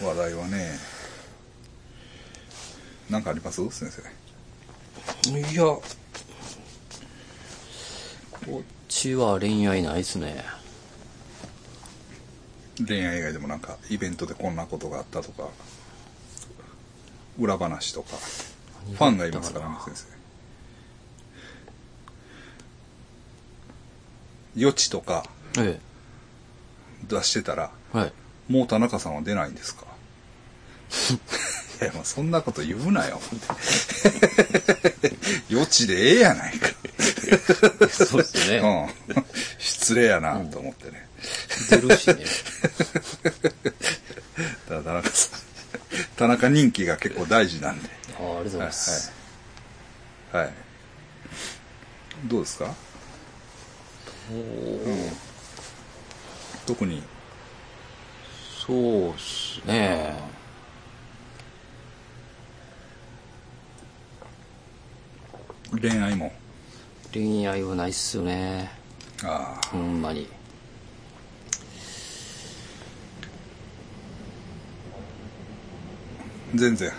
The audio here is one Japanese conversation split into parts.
話題はね何かあります？先生いや、こっちは恋愛ないっすね。恋愛以外でもなんかイベントでこんなことがあったとか裏話とかファンがいますからね先生余地とかえ出してたらえ。はい。もう田中さんは出ないんですか？いやもうそんなこと言うなよ。余地でええやないか。そうですね。うん。失礼やなと思ってね、出るしね。ただ田中さん。田中人気が結構大事なんで。ああ、ありがとうございます。はい、はい、どうですか？うん。特に。そうっすね。恋愛も恋愛はないっすよね。ああほんまに。全然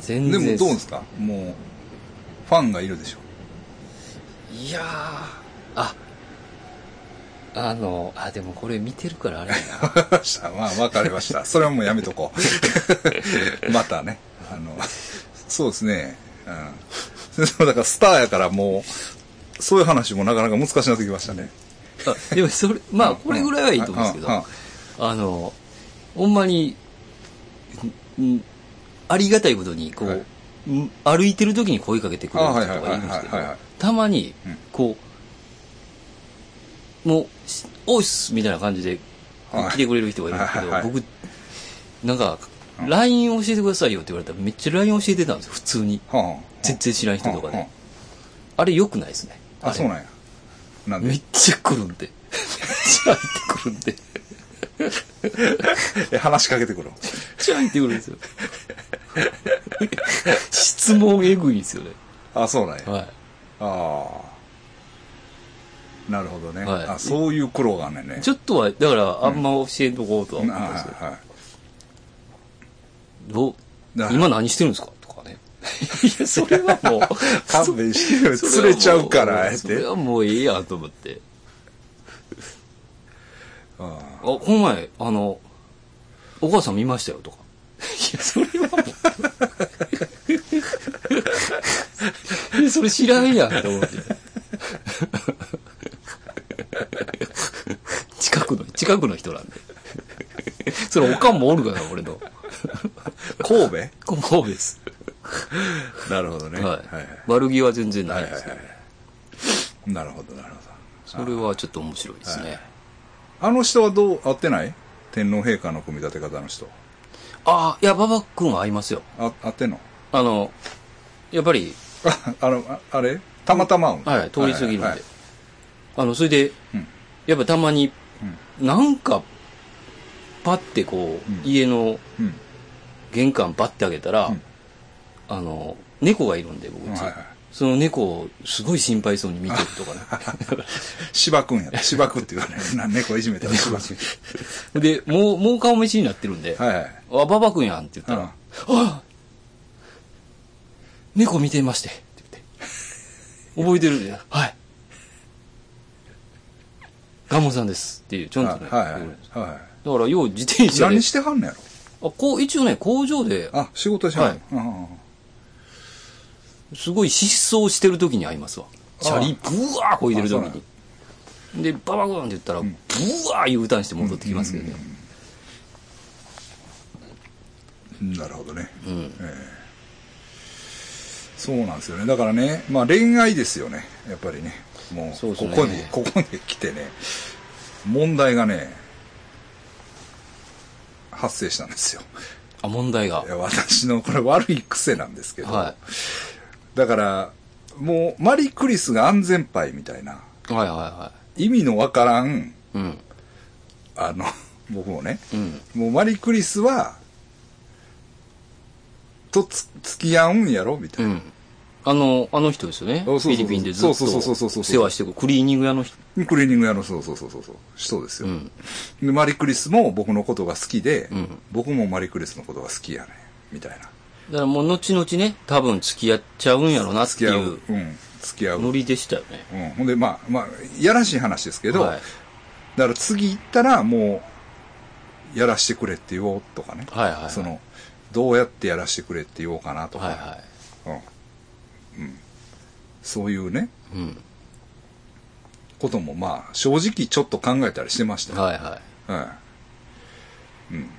全然。でもどうですか？もうファンがいるでしょいやー、あ、あの、あ、でもこれ見てるからあれやな。わかりました。まあ、わかりました。それはもうやめとこう。またね。あの、そうですね。うん。だからスターやからもう、そういう話もなかなか難しくなってきましたね。あでもそれ、まあ、これぐらいはいいと思うんですけど、あの、ほんまに、んありがたいことに、こう、はい。ん歩いてる時に声かけてくれる人とかいるんですけど、たまにうん、こう、もうし、おいっすみたいな感じではい。来てくれる人がいるんですけど、僕、なんか、うん。LINE 教えてくださいよって言われたらめっちゃ LINE 教えてたんですよ、普通に。はあ全然知らん人とかね。あれ良くないですね。あ、そうなんや。なんで？めっちゃ来るんで。めっちゃ入ってくるんで。え、話しかけてくるめっちゃ入ってくるんですよ。質問えぐいんですよね。あ、そうなんや。はい。ああ。なるほどね。はいあ、そういう苦労があんねんね。ちょっとは、だから、あんま教えんとこうとは思んですけど、はいはい。どう今何してるんですか？いや、それはもう、勘弁してよ。そ釣れちゃうから、あえて。それはもうええやんと思って。ああ、この前、あの、お母さん見ましたよとか。いや、それはもう。それ知らんやんと思って。近くの、近くの人なんで。それおかんもおるかな、俺の。あ神戸？神戸です。なるほどね。はい。はい悪気は全然なはいですけど。はい。なるほど、なるほど。それはちょっと面白いですね。あの人はどう、会ってない？天皇陛下の組み立て方の人。ああ、いや、馬場君は合いますよ。あ、会ってんの？あの、やっぱり、あ、あの、ああれ？たまたま会うんはい、通り過ぎるんで。はいはいあの、それで、うんやっぱたまに、うんなんか、パッてこう、うん家のうん。玄関パッて開けたら、うんあの、猫がいるんで、僕うち、はいはいその猫をすごい心配そうに見てるとかね。芝くんやった。芝くって言われるな。猫いじめたら芝くん。で、もう、もう顔飯になってるんで、はいはい。あ、馬場君やんって言ったら、あ猫見てまして、って言って。覚えてるんで、はい。ガモさんですっていう、ちょんとね、はいはいはだから、よう自転い。車で。何してはんのやろあ、こう、一応ね、工場で、あ、仕事しはんはいのすごい失踪してる時に会いますわ。チャリ、ブワーこいでる時に。で、ババグーンって言ったら、ブワー U ターンして戻ってきますけどね。うんなるほどね。うん。そうなんですよね。だからね、まあ恋愛ですよね。やっぱりね。もう、ここに、ここに来てね、問題がね、発生したんですよ。あ、問題がい。や私のこれ悪い癖なんですけど、はだから、もうマリクリスが安全牌みたいな、い。はいはいは意味のわからん、い。うん。あの、僕もね、うん。もうマリクリスは、とつ付き合うんやろみたいうな。ん。あの、あの人ですよね。フそうそうィリピンでずっとそうそうそうそうそう世話してくるクリーニング屋の人。クリーニング屋の、そうそうそうそうそう、人ですよ、うん。で、マリクリスも僕のことが好きで、うん僕もマリクリスのことが好きやねみたいな。だからもう後々ね、多分付き合っちゃうんやろなって付き合う。いううん。付き合う。ノリでしたよね。うん。ほんで、まあ、まあ、やらしい話ですけど、はい。だから次行ったらもう、やらしてくれって言おうとかね。はいはいはいその、どうやってやらしてくれって言おうかなとか。はいはうん。うん。そういうね、い。うん。こともまあ、正直ちょっと考えたりしてましたよ。はいはい。はい。うん。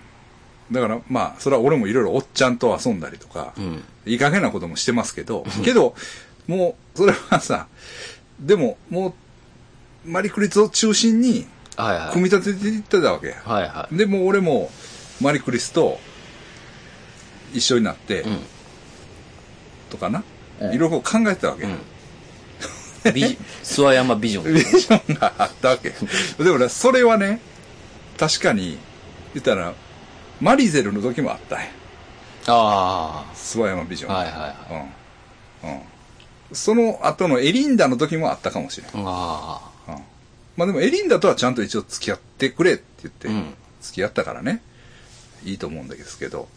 だからまあ、それは俺もいろいろおっちゃんと遊んだりとか、うん。いい加減なこともしてますけど、けど、もう、それはさ、でも、もう、マリクリスを中心に。組み立てていってたわけや。はいはで、もう俺も、マリクリスと、一緒になって、い。うん。とかな、うんいろいろ考えてたわけや。うん。諏訪山ビジョン。ビジョンがあったわけ。でもね、それはね、確かに、言ったら、マリゼルの時もあったんや。あ諏訪山ビジョン。あ。はいはいはい。うん。うん。その後のエリンダの時もあったかもしれん。あうん。まあでもエリンダとはちゃんと一応付き合ってくれって言って、うん付き合ったからね、いいと思うんですけど、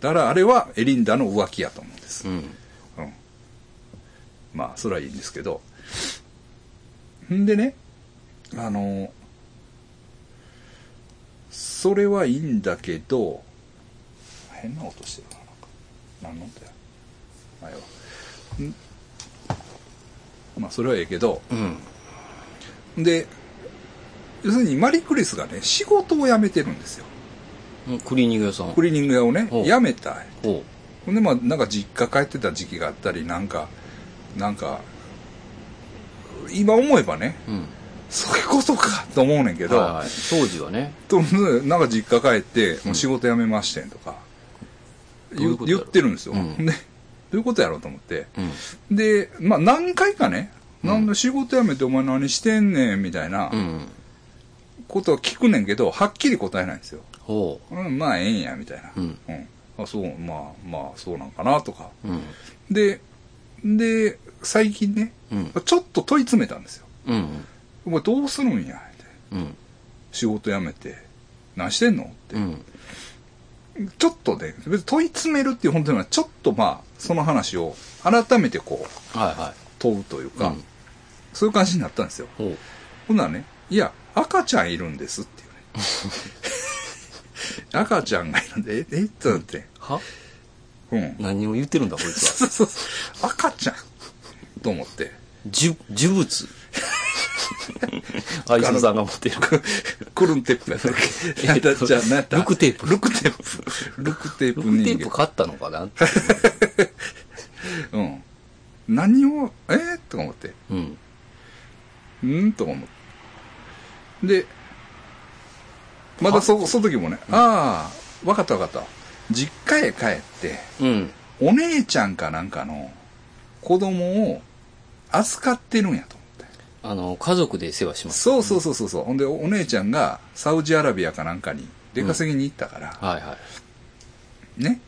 だからあれはエリンダの浮気やと思うんですあ。。うん。うん。まあ、それはいいんですけど。んでね、あの、それはいいんだけど、変な音してるな、なんか。何の音や？前は。ん？まあ、それはええけど、うん。で、要するにマリクリスがね、仕事を辞めてるんですよ。うんクリーニング屋さん。クリーニング屋をね、辞めた。ほほんでまあなんか実家帰ってた時期があったりなんかなんか今思えばねう。うん。そういうことかと思うねんけど、はいはい。当時はね。となんか実家帰ってもう仕事辞めましてんとか、ういうことやろ？言ってるんですよ、うんでどういうことやろうと思ってうん。でまあ何回かね、なんで仕事辞めてお前何してんねんみたいなうん。ことを聞くねんけどはっきり答えないんですよ、ほうん、まあええんやみたいな、う。うん。うんあそうまあまあそうなんかなとかうん。で、で、最近ね、うん。ちょっと問い詰めたんですよ。うん。お前どうするんや？って。うん。仕事辞めて。何してんの？って。うん。ちょっとね、別に問い詰めるっていう本当には、ちょっとまあ、その話を改めてこう、はいは問うというい。か、うん。そういう感じになったんですよ。ほんならね、いや、赤ちゃんいるんですっていうね。赤ちゃんがいるんで、え、え？ってなって。は？うん。何を言ってるんだ、こいつは。そうそうそう。赤ちゃんと思って。呪、呪物。アイスさんが持ってる。クルンテープやったっけ？じゃあ何やったルクテープルクテープ。ルクテープルク。テープ買ったのかな？うん。何を、えー、とか思って。うん。んとか思って。で、またそ、その時もね、ああ、わかったわかった。実家へ帰って、うん。お姉ちゃんかなんかの子供を預かってるんやと。あの、家族で世話します。そうそうそうそうそう。ほんで、お姉ちゃんがサウジアラビアかなんかに出稼ぎに行ったから、はいはい。ね。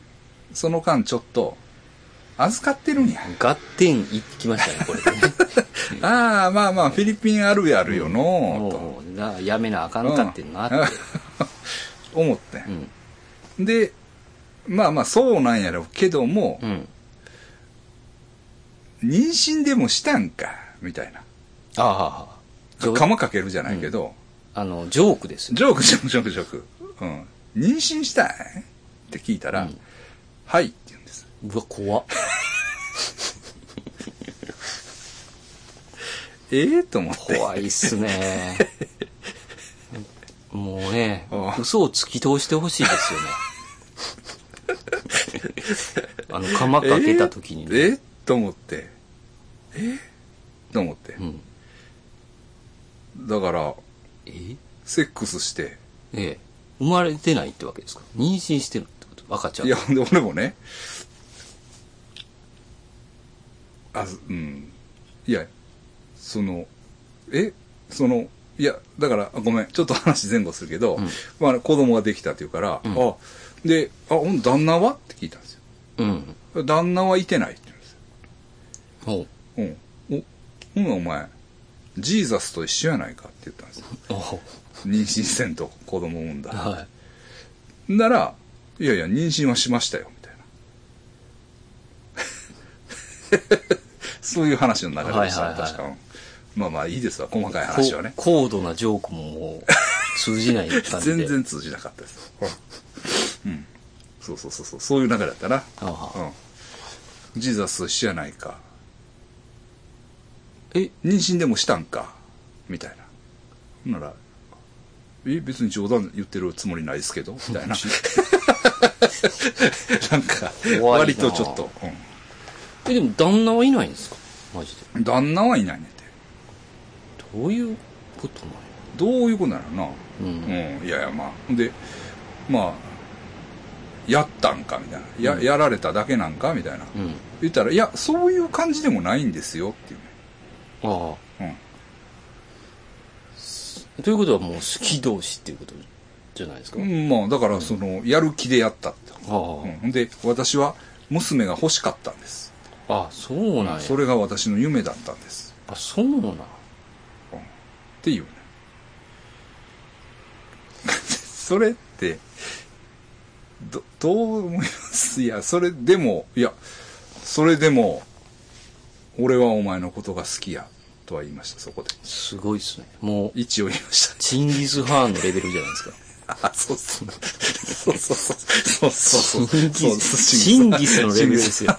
その間ちょっと、預かってるんや。合点いきましたね、これでね。ああ、まあまあ、フィリピンあるやるよのもう、なやめなあかんかってんなって。と 思ってう。ん。で、まあまあ、そうなんやろうけども、うん。妊娠でもしたんか、みたいな。ああ。釜かけるじゃないけど、あの、ジョークですよ。ジョークジョークジョークジョーク。うん。妊娠したい？って聞いたら、うんはいって言うんです。うわ、怖っ。ええと思って。怖いっすね。もうねああ、嘘を突き通してほしいですよね。あの、釜かけた時にね。え？え？と思って。え？と思って。うん。だから、え？セックスして、ええ。生まれてないってわけですか？妊娠してるってこと？赤ちゃん。いや、で、俺もね、あ、うん。いや、その、え、その、いや、だから、あごめん、ちょっと話前後するけど、うんまあ、子供ができたって言うから、うんあ、で、あ、ほん旦那は？って聞いたんですうん。よ。旦那はいてないって言うんですよ。ほうん。お、ほんならお前、ジーザスと一緒やないかって言ったんですよ。妊娠せんと子供産んだ。はい。なら、いやいや、妊娠はしましたよ、みたいな。そういう話の流れでした、はいはいはい確か。うんまあまあいいですわ、細かい話はね。こ高度なジョークももう通じない感じで。全然通じなかったです。うん。そうそうそうそう、そういう流れだったな。うん。ジーザスと一緒やないか。え、妊娠でもしたんか？みたいな。なら、え、別に冗談言ってるつもりないですけど？みたいな。なんか、割とちょっと、え、でも旦那はいないんですか？マジで。うん。旦那はいないねんて。どういうことなのどういうことなのな？うん。うん。いやいや、まあ。で、まあ、やったんかみたいな。や、うんやられただけなんかみたいな。うん。言ったら、いや、そういう感じでもないんですよっていうね。ああ。うん。ということはもう好き同士っていうことじゃないですか？うん、まあ、だから、その、やる気でやったって。あうん。で、私は娘が欲しかったんです。あ。あ、そうなんや。それが私の夢だったんです。あ、そうなん。っていうね。それって、ど、どう思います？いや、それでも、いや、それでも、俺はお前のことが好きや、とは言いました、そこで。すごいっすね。もう、一応言いました。チンギス・ハーンのレベルじゃないですか。あ、そうそう。そうそうそう。そうそうそう。チンギス、チンギスのレベルですよ。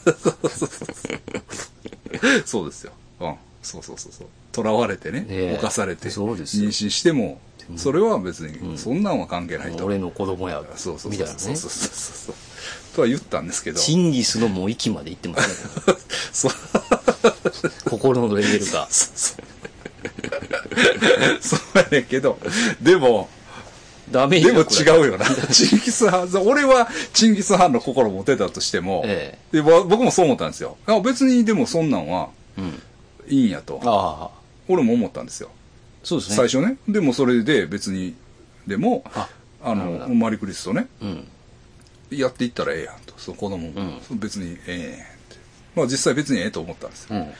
そうですよ。うん。そうそうそうそう。囚われてね、犯されて、そうですよ妊娠しても、それは別に、そんなんは関係ないと。俺の子供や。そうそうみたいなねそうそうそう。そうそう。とは言ったんですけど。チンギスのもう域まで行ってますね。そう。心のレベルが。そうやねんけど、でも、ダメでも違う。うよな。チンギス・ハン、俺はチンギス・ハンの心を持てたとしても、えでぼ僕もそう思ったんですよ。あ別にでもそんなんはえ。うん。いいんやと。俺も思ったんですよ。そうですね。最初ね。でもそれで別に、でも、あの、マリクリスとね、うん。やっていったらええやんと。その子供も、う別にええやんって。まあ実際別にええと思ったんですよ。うん。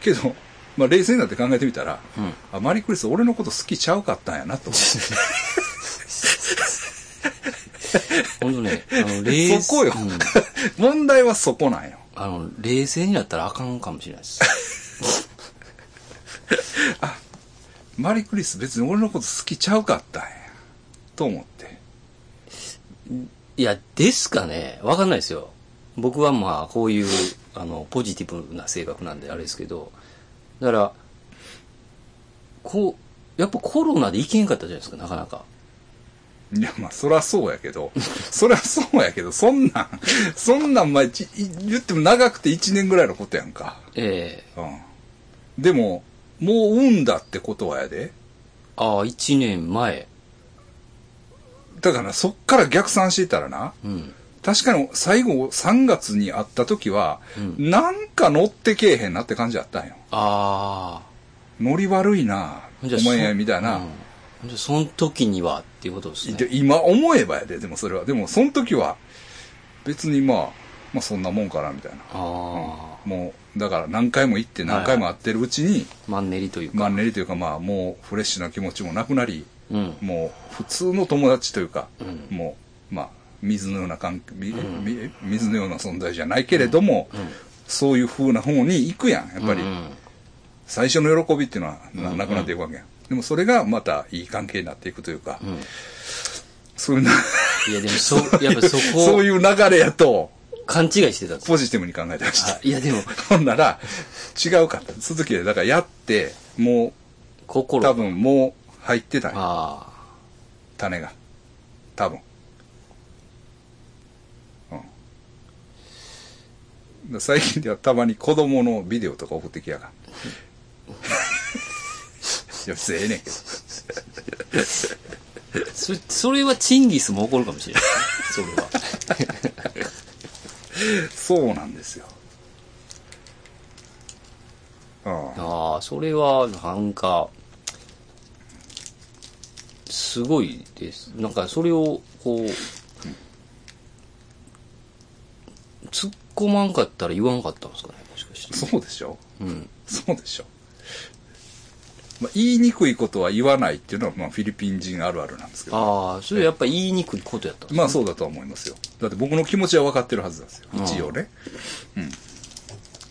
けど、まあ冷静になって考えてみたら、うんあマリクリス俺のこと好きちゃうかったんやなと思って。ほんとね、あの、冷そこようん 問題はそこなんよ。あの、冷静になったらあかんかもしれないです。あマリクリス別に俺のこと好きちゃうかったんや。と思って。いや、ですかね。わかんないですよ。僕はまあ、こういう、あの、ポジティブな性格なんであれですけど、だから、こう、やっぱコロナで行けんかったじゃないですか、なかなか。いや、まあ、そりゃそうやけど、そりゃそうやけど、そんなん、そんなん、まあ、言っても長くて1年ぐらいのことやんか。ええうん。でも、もう産んだってことはやで。ああ、一年前。だからそっから逆算してたらな、うん。確かに最後3月に会った時は、うんなんか乗ってけえへんなって感じやったんよ。あ乗り悪いなあ。お前や、みたいな。うんその時にはっていうことですね。で今思えばやで、でもそれは。でもその時は、別にまあ、まあそんなもんかな、みたいな。ああ、もう、だから何回も行って何回も会ってるうちに、マンネリというか。マンネリというかまあもうフレッシュな気持ちもなくなり、うん。もう普通の友達というか、うんもう、まあ、水のような関係、みみ水のような存在じゃないけれども、うん。そういう風な方に行くやん、やっぱり。うん最初の喜びっていうのはなくなっていくわけやん。でもそれがまたいい関係になっていくというか、うん。そういうな、いや、でも、そう、やっぱそこ、そういう流れやと、勘違いしてたポジティブに考えてましたあ。いや、でも、ほんなら、違うかった。続きで、だからやって、もう、心。多分もう入ってたあ種が。多分。うん。最近ではたまに子供のビデオとか送ってきやがん。いや、別にええねんけど。あ。それ、それはチンギスも起こるかもしれない。それは。そうなんですよ。うん。ああ、それは、なんか、すごいです。なんか、それを、こう、突っ込まんかったら言わんかったんですかね、もしかして。そうでしょうん。そうでしょまあ、言いにくいことは言わないっていうのは、まあ、フィリピン人あるあるなんですけど。ああ、それやっぱ言いにくいことやったんですまあそうだとは思いますよ。だって僕の気持ちは分かってるはずなんですよ。一応ね。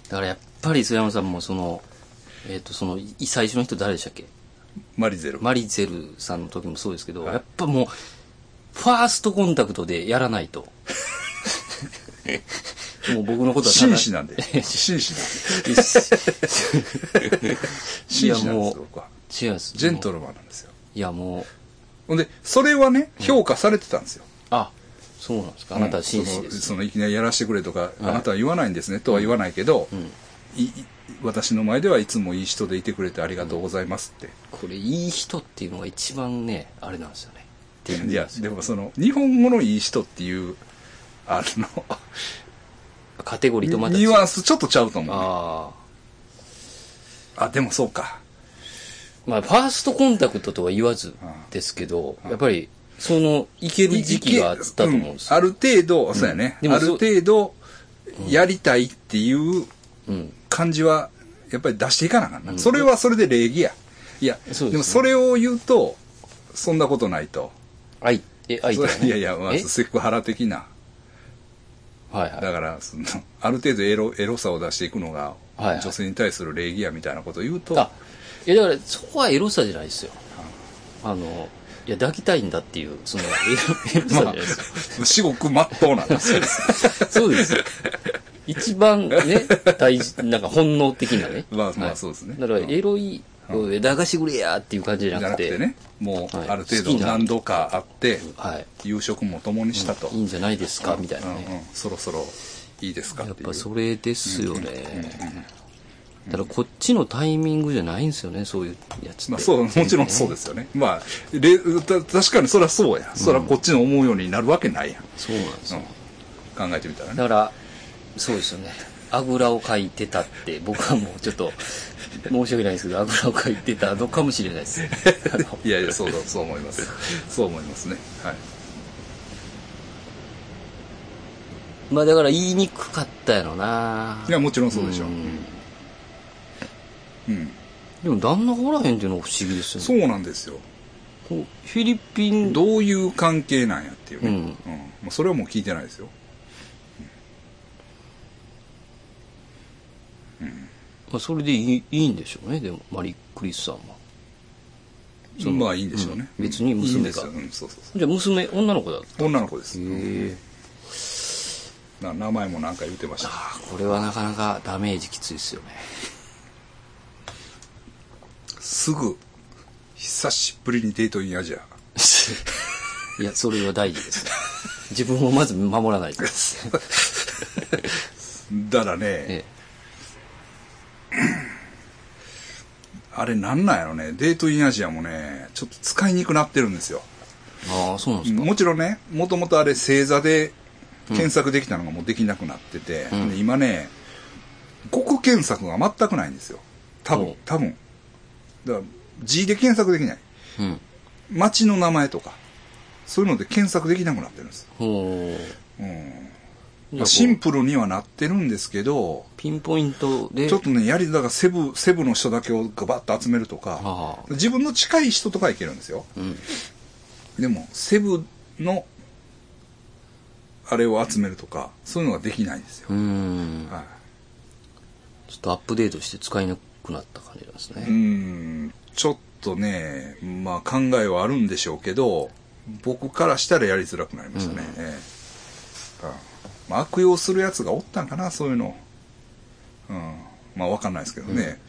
だからやっぱり磯山さんもその、えっ、と、その、い最初の人誰でしたっけ？マリゼル。マリゼルさんの時もそうですけど、やっぱもう、ファーストコンタクトでやらないと。もう僕のことは紳士なんで。紳士なんで。い紳士なんですよ、僕は。違う。ジェントル。ルマンなんですよ。いやもう、ほんで、それはね、評価されてたんですよ。あ、そうなんですか。あなたは紳士です。そのいきなりやらしてくれとか、あなたは言わないんですねとは言わないけど、私の前ではいつもいい人でいてくれてありがとうございますって。これ、いい人っていうのが一番ね、あれなんですよね。っていういや、でもその、日本語のいい人っていう、あの、カテゴリーとまた違ニうュアンスちょっとちゃうと思う、ね。ああ。あ、でもそうか。まあ、ファーストコンタクトとは言わずですけど、やっぱり、その、いける時期があったと思うんですよ。ある程度、そうやね。ある程度、やりたいっていううん。感じは、やっぱり出していかなあかんな。それはそれで礼儀や。いや、ですねでもそれを言うと、そんなことないと。愛、え、愛そとれいやいや、まえ？ずセクハラ的な。はいはい。だから、その、ある程度エロ、エロさを出していくのが、はいはい女性に対する礼儀やみたいなことを言うと、あ、いやだから、そこはエロさじゃないですよ。あの、いや、抱きたいんだっていう、その、エロ、エロさじゃないですよ。至極真っ当なんですよ。そうですよ。一番ね、大事、なんか本能的なね。まあまあはいそうですねだから、エロい、駄菓子くれやっていう感じじゃなくて、ね、もう、はいある程度何度かあって、はい。夕食も共にしたと。いいんじゃないですか、みたいなうんうんね。そろそろいいですかやっ。ぱそれですよね。ただこっちのタイミングじゃないんですよね、そういうやつって。まあそう、もちろんそうですよね。まあ、れた確かにそれはそうや。それはこっちの思うようになるわけないやん。そうなんですうんよ。考えてみたらね。だから、そうですよね。あぐらをかいてたって、僕はもうちょっと、申し訳ないですけど、あぐらをかいてたのかもしれないです。いやいや、そうだ、そう思います。そう思いますね。はい。まあだから言いにくかったやろないや、もちろんそうでしょう。んうん。でも旦那がおらへんっていうのが不思議ですよね。そうなんですよ。フィリピン、どういう関係なんやっていうね。うんうん。まあそれはもう聞いてないですよ。まあそれでいいいいんでしょうね、でも、マリクリスさんは。そのまあいいんでしょうね。うん別に娘が。うん、そうそうそじゃあ娘、女の子だった？う。女の子です。へえ。な名前もなんか言ってました。ああ、これはなかなかダメージきついですよね。すぐ、久しぶりにデートインアジア。いや、それは大事です。自分をまず守らないと。だからね、えあれなんなんやろね、デートインアジアもね、ちょっと使いにくくなってるんですよ。え。ああ、そうなんですか。もちろんね、もともとあれ星座で検索できたのがもうできなくなってて、うんで今ね、国検索が全くないんですよ。多分多分。だから字で検索できない。うん。街の名前とか、そういうので検索できなくなってるんです。ほう。うんシンプルにはなってるんですけど、ピンポイントで。ちょっとね、やり、だからセブ、セブの人だけをガバッと集めるとか。自分の近い人とかはいけるんですよ。うん。でも、セブの、あれを集めるとか、そういうのができないんですよ。うーん。はちょっとアップデートして使えなくなった感じなんですい。うね。ん、ちょっとね、まあ考えはあるんでしょうけど、僕からしたらやりづらくなりましたね。うんええうんまあ、悪用するやつがおったんかな、そういうの。うん。まあわかんないですけどね。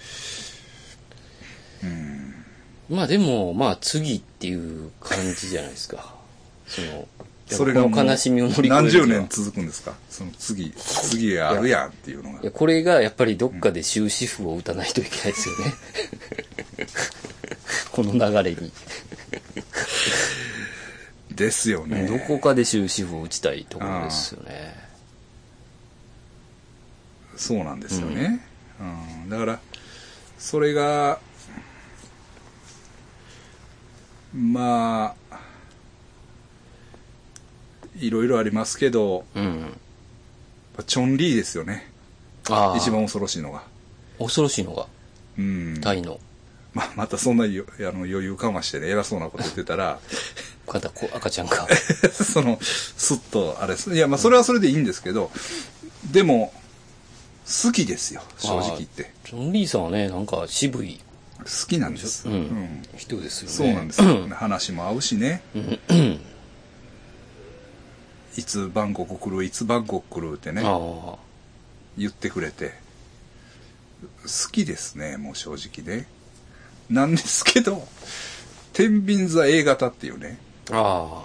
まあでも、まあ次っていう感じじゃないですか。その、それが悲しみを乗り越える何十年続くんですか？その次、次あるやんっていうのがい。や、これがやっぱりどっかで終止符を打たないといけないですよね。この流れに。ですよね。どこかで終止符を打ちたいところですよね。そうなんですよね。うんだから、それが、まあ、いろいろありますけど、うん。ぱチョンリーですよね。ああ。一番恐ろしいのが。恐ろしいのが、うん。タイのまあ、またそんなよあの余裕かましてね、偉そうなこと言ってたら、方、こ赤ちゃんが。その、スッと、あれ。いや、まあ、それはそれでいいんですけど、でも、好きですよ、正直言って。ジョン・リーさんはね、なんか渋い、好きなんです。うん人ですよね。そうなんですよ、話も合うしね。いつバンコク来る、いつバンコク来るってね、あ言ってくれて。好きですね、もう正直ね。なんですけど、天秤座 A 型っていうね、あ。ああ。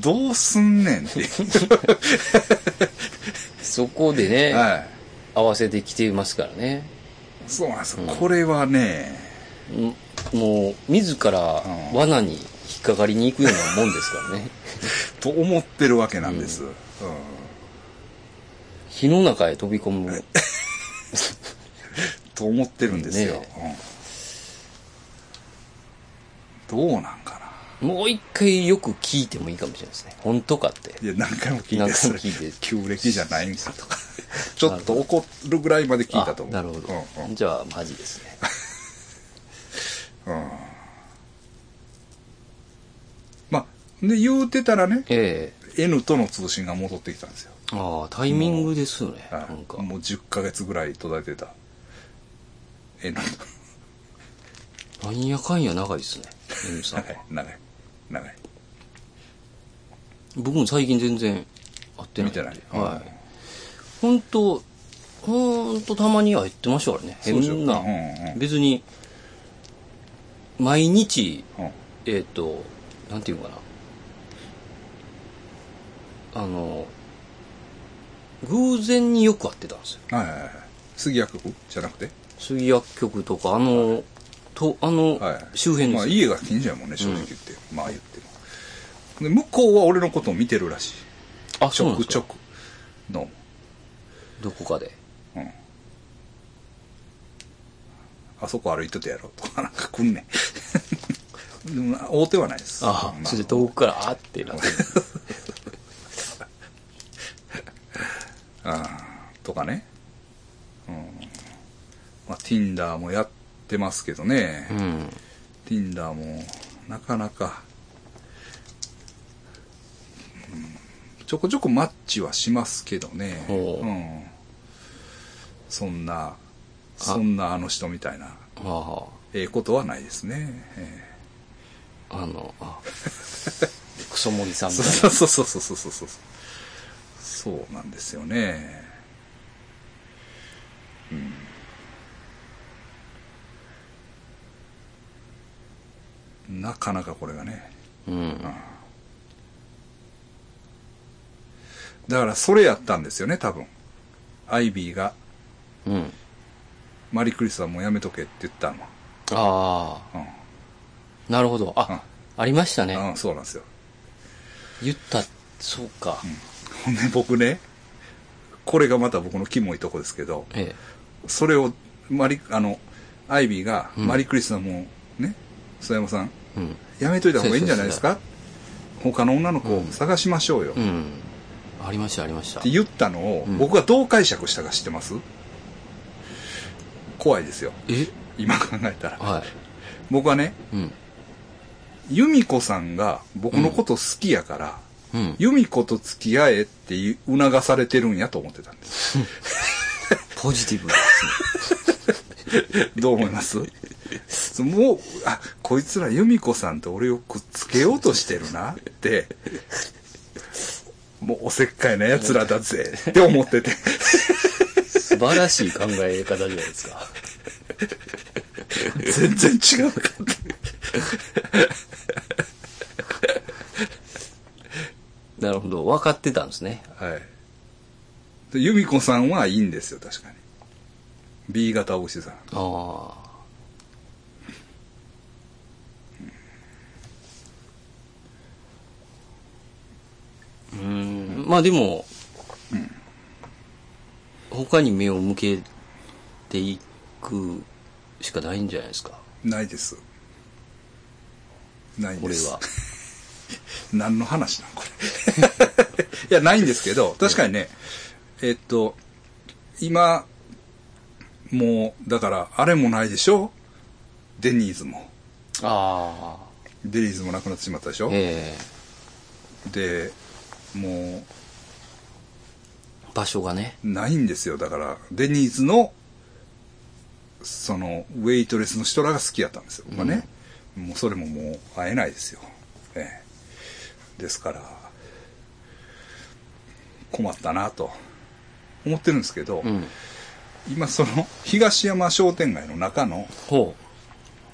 どうすんねんって。そこでね、はい。合わせてきてますからね。そうなんですよ。これはね、んもう、自らうん罠に引っかかりに行くようなもんですからね。と思ってるわけなんです。うん火の中へ飛び込む。と思ってるんですよ。ねうんどうなんかもう一回よく聞いてもいいかもしれないですね。本当かって。な。いや、何回も聞いて何回も聞いて旧暦じゃないんかとか。ちょっと怒るぐらいまで聞いたと思う。あなるほど。うんうんじゃあ、マジですね。まあ、で、言うてたらね、え N との通信が戻ってきたんですよ。えああ、タイミングですよね。はいなんか。もう10ヶ月ぐらい途絶えてた。N と。なんやかんや長いですね。N さん長いは。、長い、長い。僕も最近全然会ってない。見てないはい。本当本当たまには言ってましたからね。変な。うんうん別に、毎日、うんえっ、と、なんていうのかな。あの、偶然によく会ってたんですよ。はいはいはい。杉谷区じゃなくて？杉薬局とか、あの、と、あの、はい。周辺ですよ。まあ家が近所やもんね、正直言って。まあ言っても。で、向こうは俺のことを見てるらしい。あ、ちょくちょくの。どこかで。うん。あそこ歩いてたやろとか なんか来んねん。でも大手はないです。ああ、まそれで遠くからあってなって。ああとかね。うん。まあ、Tinder もやってますけどね。うん。Tinder もなかなか、うんちょこちょこマッチはしますけどね。ほううん。そんな、そんなあの人みたいな、あええことはないですね。えあ、あの、あ、クソモリさんえみたいそうそうそうそうそうそうそう。そうなんですよね。うん。なかなかこれがね。な。うん。だからそれやったんですよね、多分。アイビーが、うん。マリクリスはもうやめとけって言ったのああ、は。なるほど。あ、ありましたね。うん。うん、そうなんですよ。言った、そうか。ほんで僕ね、これがまた僕のキモいとこですけど、えそれを、マリ、あの、アイビーが、うんマリクリスはもう、ね、須山さん、え。うん。やめといた方がいいんじゃないですか？他の女の子を探しましょうよ。ありました、ありましたて。言ったのを、うん僕がどう解釈したか知ってます？怖いですよ。え？今考えたら。は僕はね。由美子さんが僕のこと好きやから、うん。由美子と付き合えっていう促されてるんやと思ってたんです。ポジティブですね。どう思います？もう、あ、こいつら由美子さんと俺をくっつけようとしてるなって、もうおせっかいな奴らだぜって思ってて。素晴らしい考え方じゃないですか。全然違うかって。なるほど。分かってたんですね。はい。で由美子さんはいいんですよ、確かに。B 型牛さん。ああ。うん。まあでも、他に目を向けていくしかないんじゃないですか。ないです。ないんです。俺は。何の話なん？これ。いや、ないんですけど、確かにね、えっと、今、もう、だから、あれもないでしょ？デニーズも。ああ。デニーズもなくなってしまったでしょ？えで、もえ場所がね。う、ないんですよ。だから、デニーズの、その、ウェイトレスの人らが好きやったんですよ。まあね。もうそれももう会えないですよ。ええ。ですから、困ったなと思ってるんですけど、うん。今その東山商店街の中のほ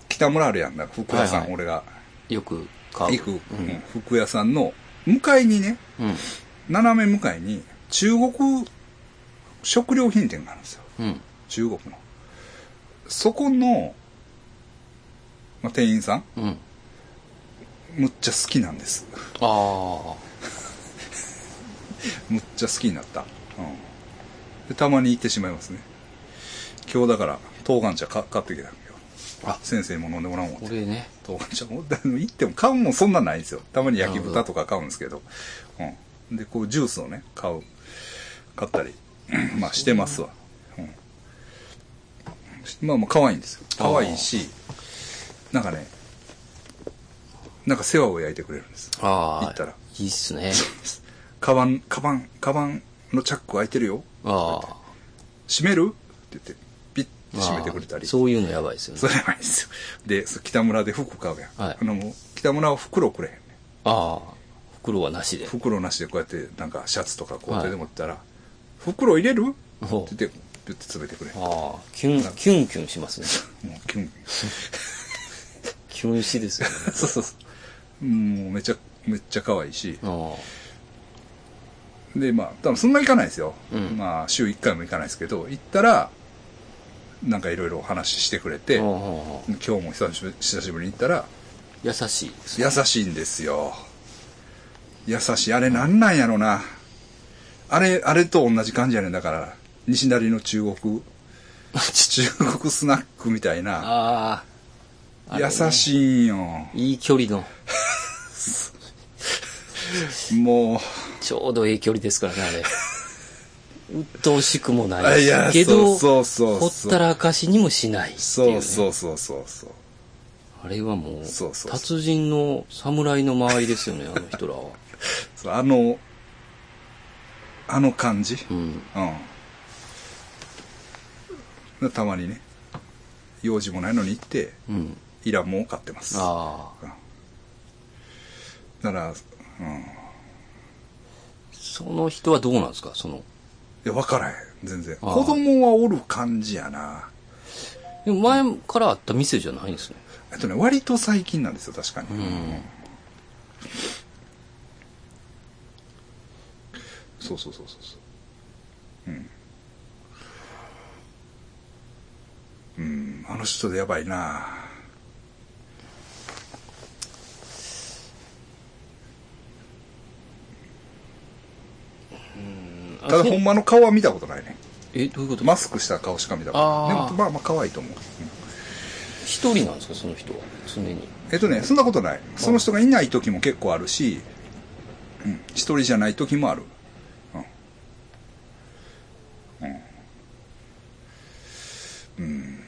北村あるやんだ服屋さん、はいはい俺がう。よく買う。行く、うん。うん服屋さんの向かいにねうん。斜め向かいに中国食料品店があるんですようん。中国のそこの、まあ、店員さんうん。むっちゃ好きなんですああ。むっちゃ好きになった、うん、でたまに行ってしまいますね今日だから冬瓜茶か買ってきたんよあ先生にも飲んでもらおう思ってこれね。冬瓜茶も行っても買うもんそんなんないんですよ。たまに焼き豚とか買うんですけど。うん、でこうジュースをね買う買ったりまあしてますわ、うん、まあまあ可愛いんですよ。可愛いしなんかねなんか世話を焼いてくれるんです。ああ。行ったら。いいっすね。カバンカバンカバンのチャック開いてるよ。ああ。閉める？って言ってピッて閉めてくれたり。そういうのやばいですよね。そ。れはいいんですよ。で北村で服買うやん、はい。あの北村は袋くれへんねああ。袋はなしで。袋なしでこうやってなんかシャツとかこうはい。手で持ったら、袋入れる？って言ってピュッて詰めてくれるああ。キュン、キュンキュンしますね。もうキュン。キュンしですよね。そうそうそう。もうめっちゃめっちゃ可愛いし。あでまあ多分そんな行かないですよ、うん。まあ週1回も行かないですけど行ったらなんかいろいろ話してくれて、うほうほう今日も久しぶり久しぶりに行ったら優しいです。優しいんですよ優しいあれなんなんやろなあれあれと同じ感じやねんだから西成の中国 中国スナックみたいなああ。優い。しいんよいい距離の、もちょうどいい距離ですからね、あれ。鬱陶しくもうない。けど、そうそうほそうったらかしにもしないっていう、そうね。そうそうそうそうあれはもう、そうそうそう達人の侍の間合いですよね、あの人らは。あのあの感じ？うん。うんたまにね用事もないのに行ってうん。イランも買ってますだかああ。らうんその人はどうなんですか？その。いや分からへん。全然。子供はおる感じやな。でも前からあった店じゃないんですね。えっとね割と最近なんですよ確かに、うん。そうそうそうそうそう。うん。うん。あの人でやばいな。あただほんまの顔は見たことないね。え、どういうこと？マスクした顔しか見たことない。でもまあまあ可愛いと思う、うん一人なんですかその人は？常に。えっとねそんなことない。その人がいない時も結構あるしうん。一人じゃない時もある。うん。うん。うん。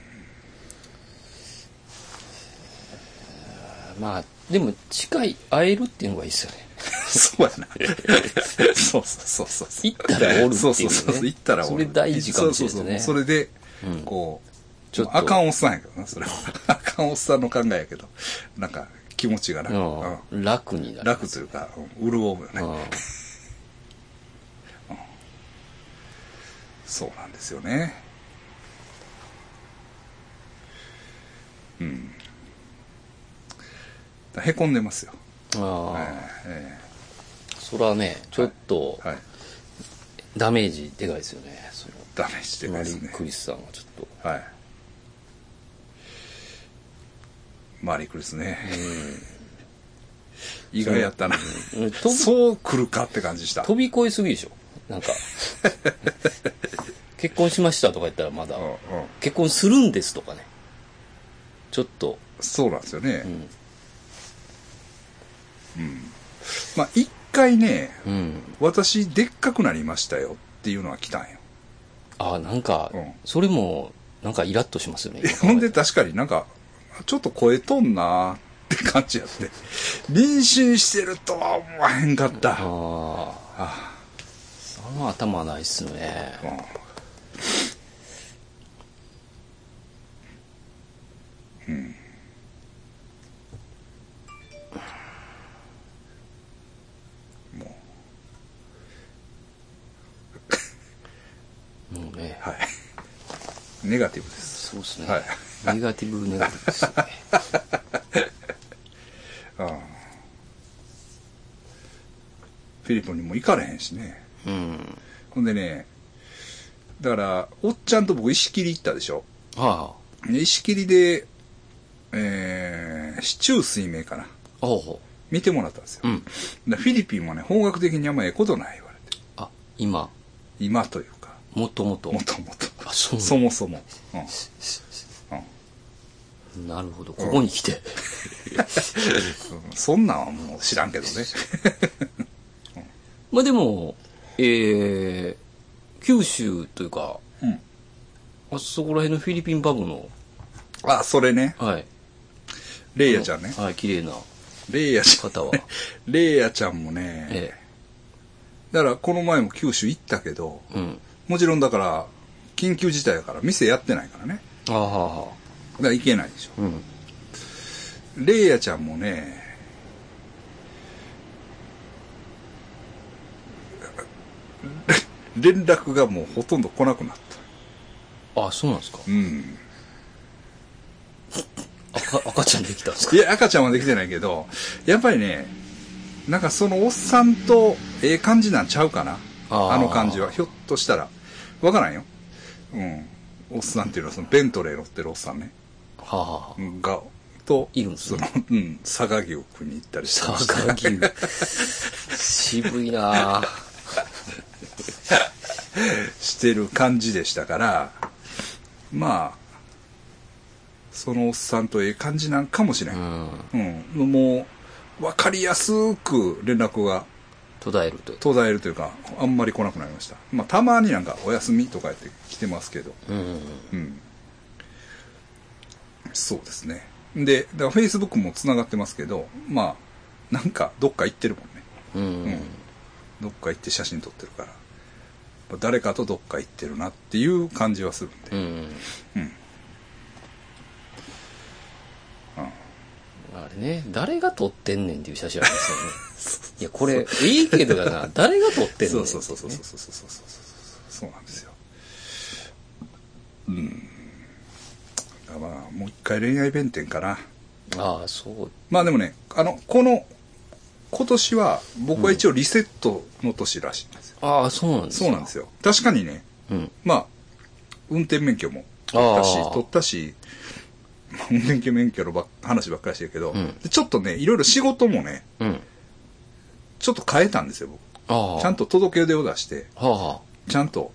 まあ、でも近い、会えるっていうのがいいですよね。そうやな。そうそうそうそう。行ったらおるっていうねそうそうそうそう。行ったらおる。それ大事かもしれないそうそうそうそれで、うんこう、ちょっとあかんおっさんやけどな、それは。あかんおっさんの考えやけど、なんか気持ちがな、うんうん。楽になる。楽というか、うん潤うよね。うん。そうなんですよね。うん。だへこんでますよ。ああ、えそれはね、ちょっとえはい。ダメージでかいですよね。ダメージでかいですねー・。クリスさんはちょっと。はい。マリークリスね。意外やったな。うん飛びそう来るかって感じした。飛び越えすぎでしょなんか。結婚しましたとか言ったらまだ、うんうん結婚するんですとかね。ちょっと、そうなんですよね。うん。まあ、一回ね、うん。私でっかくなりましたよっていうのが来たんよ。あ、なんかうん、それも、なんかイラッとしますよね。えほんで確かになんか、ちょっと声とんなーって感じやって。妊娠してるとは思わへんかった。ああ。その頭ないっすね。うんもうね、はい。ネガティブです。そうですね。はいネガティブネガティブですよね。ああフィリピンにも行かれへんしね。うん。ほんでね、だから、おっちゃんと僕石切り行ったでしょ。はで石切りで、えー、市中水明かな。あ。ほうほ見てもらったんですよ。う。うん。フィリピンはね、方角的にあんまええことない言われて。あ、今、今というか、もともと。もともと。あ、そうそもそも。うん。うんなるほど。ここに来て。そんなんはもう知らんけどね。まあでも、えー、九州というか、うん。あそこら辺のフィリピンパブの、あ、それね。はい。レイヤちゃんね。はい、綺麗なレイヤちゃん。方は。レイヤちゃんもね、えだからこの前も九州行ったけど、え。うん。もちろんだから、緊急事態だから店やってないからね。ああ、はあ、はあ。だから行けないでしょ。うん。レイヤちゃんもね、連絡がもうほとんど来なくなった。あ、そうなんですか。うん。赤、赤ちゃんできたんですか？いや、赤ちゃんはできてないけど、やっぱりね、なんかそのおっさんとええ感じなんちゃうかな。あの感じは。ひょっとしたら。わからんよ。うん。おっさんっていうのはそのベントレー乗ってるおっさんね。はあ、はあ。が、と、いるんですねその、うん、佐賀牛を食いに行ったりしてました佐賀牛。渋いなぁ。してる感じでしたから、まあ、そのおっさんとええ感じなんかもしれ。うんん。うん。もう、わかりやすく連絡が途絶えるという。途絶えるというか、あんまり来なくなりました。まあ、たまになんか、お休みとか言って来てますけど、うん。うん。そうですね。で、だから Facebook も繋がってますけど、まあ、なんか、どっか行ってるもんね。うん。うんどっか行って写真撮ってるから。誰かとどっか行ってるなっていう感じはするんで。うん。うん。あれね、誰が撮ってんねんっていう写真ありますよね。いや、これ、いいけどやな、誰が撮ってんねんそうそうそうそうそうそうそうそうそうそうなんですよ。うん。まあ、もう一回恋愛弁天かな。ああ、そう。まあでもね、あの、この、今年は僕は一応リセットの年らしいんですよ。ああ、そうなんですそうなんですよ。確かにね、うん。まあ、運転免許も取ったし取ったし、まあ運転免許のばっ話ばっかりしてるけど、うんでちょっとね、いろいろ仕事もね、うん。ちょっと変えたんですよ、僕。ああ。ちゃんと届け出を出して、はあはちゃんと、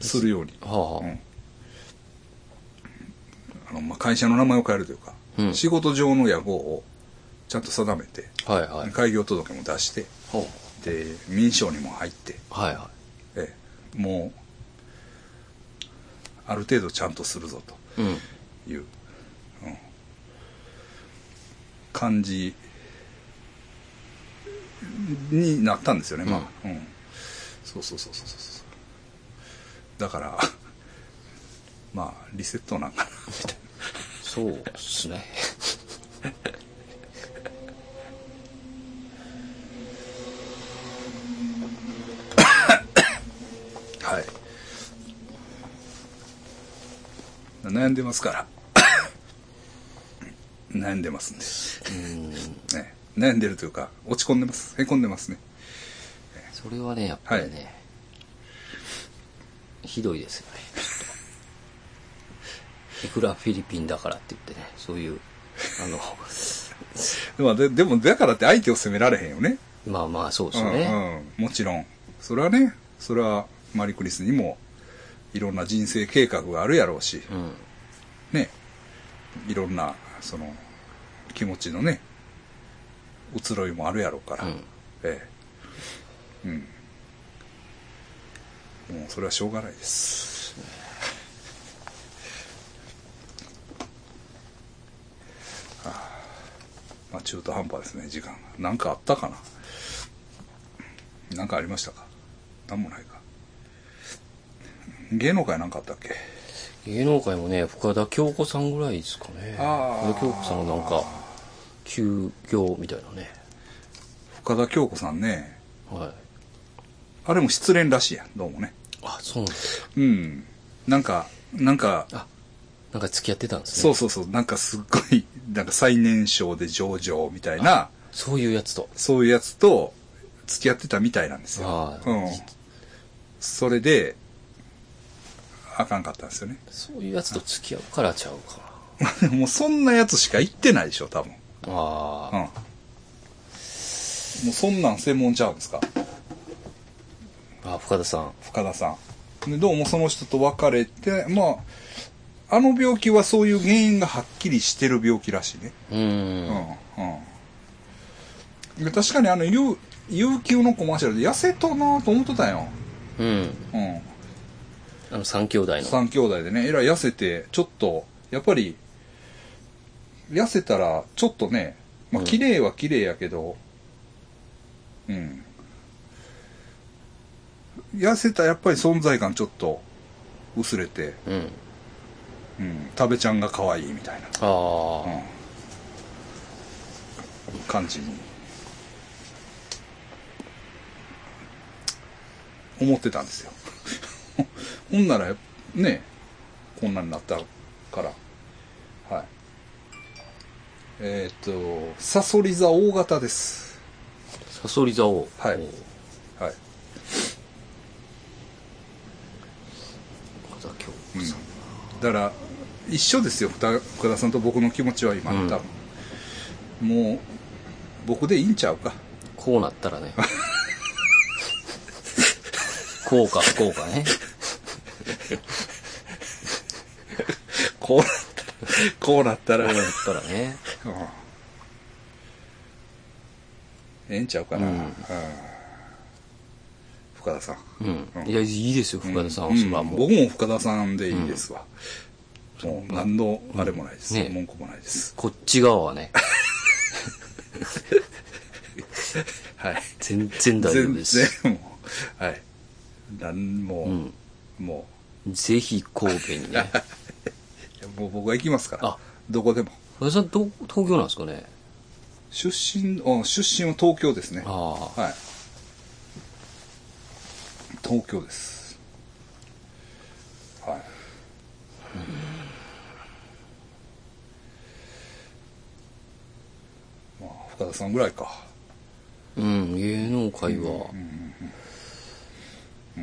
するように。あ。はあはうんあの、まあ、会社の名前を変えるというか、うん仕事上の野号をちゃんと定めて、あ。はいはい。開業届も出して、ほで、民商にも入って、う。はいはええもう、ある程度ちゃんとするぞ。という、うん感じになったんですよね、まあ。うん。そうそうそうそうそう。だから、まあ、リセットなんかな、みたいな。そうですね。はい。悩んでますから。悩んでますんで。ね、悩んでるというか、落ち込んでます。へこんでますね。それはね、やっぱりね、ひどいですよね。いくらフィリピンだからって言ってね、そういう、あの、ま あででも、だからって相手を責められへんよね。まあまあそうですうんね。うん。もちろん。それはね、それはマリクリスにも、いろんな人生計画があるやろうし、うん。ね、いろんな、その、気持ちのね、移ろいもあるやろうから、うんええ。うん。もうそれはしょうがないです。はあまあ中途半端ですね、時間が。なんかあったかな？なんかありましたか？なんもないか。芸能界なんかあったっけ？芸能界もね、深田恭子さんぐらいですかね。深田恭子さんがなんか、休業みたいなね。深田恭子さんね。はい。あれも失恋らしいやん、どうもね。あ、そうなんですよ。うん。なんか、なんか、あ、なんか付き合ってたんですね。そうそうそう、なんかすっごい、なんか最年少で上々みたいな、そういうやつと。そういうやつと付き合ってたみたいなんですよ。はいうん。それで、あかんかったんですよね。そういうやつと付き合うからちゃうか もうそんなやつしか言ってないでしょ、多分。な。あうん。あ、もうそんなん専門ちゃうんですか？あ、深田さん。深田さん。で、どうもその人と別れて、まあ、あの病気はそういう原因がはっきりしてる病気らしいね。うーん。うん。うん。で確かにあの、有、有給のコマーシャルで痩せとなと思ってたよ。うん。うん。あの、三兄弟の。三兄弟でね、えらい痩せて、ちょっと、やっぱり、痩せたら、ちょっとね、まあ、うん。綺麗は綺麗やけど、うん。痩せたらやっぱり存在感ちょっと薄れて、うん。うん、食べちゃんが可愛いみたいな、ああ、うん、感じに思ってたんですよ。ほんならねこんなになったから。はいえっ、とサソリ座大型ですサソリ座を。はいはい、うん。だから一緒ですよ福田さんと僕の気持ちは今、うん多分もう僕でいいんちゃうかこうなったらね。こうか、こうかね。こうなったらこうなったらこうなったらね。うんええんちゃうかな、うんうん深田さん。うん。いや、いいですよ、深田さんは。うんそれはもう。僕も深田さんでいいですわ。もう何のあれもないです。ね文句もないです。こっち側はね、はい。全然大丈夫全です。然もう、はい。なんも、うん。もぜひ神戸にね。う、いやもう僕は行きますから。あどこでも。さん、ど、東京なんですかね出身、あ出身は東京ですね。ああ。はい。東京です。はい。まあ、深田さんぐらいか。うん、芸能界は、そう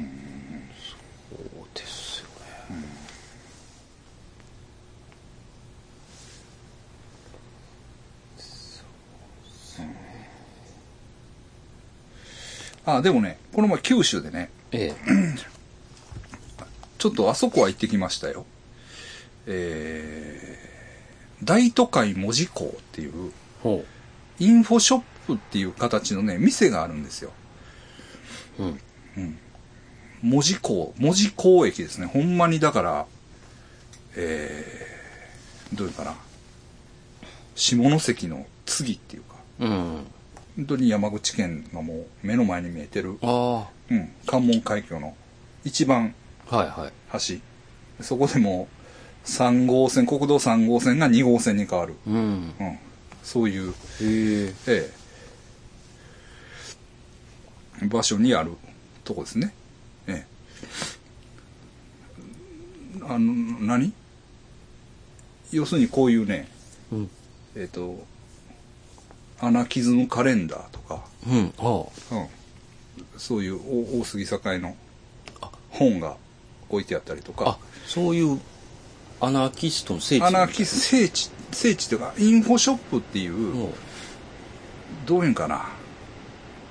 ですよね。あ、でもね、この前九州でね、ええ。ちょっとあそこは行ってきましたよ。えー、大都会文字工っていう、ほインフォショップっていう形のね、店があるんですよ。う。うん。文字工、文字工駅ですね。ほんまにだから、えー、どういうかな。下関の次っていうか、うん。本当に山口県がもう目の前に見えてる、あうん、関門海峡の一番あ。はいはい。橋。そこでも3号線、国道3号線が2号線に変わる。うん。うん。そういう、へえ。ええ、場所にあるとこですね。ええ。あの、何？要するにこういうね、うん。えっ、と、穴傷のカレンダーとか、うん。あうん、そういう大大杉堺のあ本が置いてあったりとあ。あか、、そういう、アナーキストの聖地。アナキス聖地、聖地というか、インフォショップっていう、もう、どういうんかな。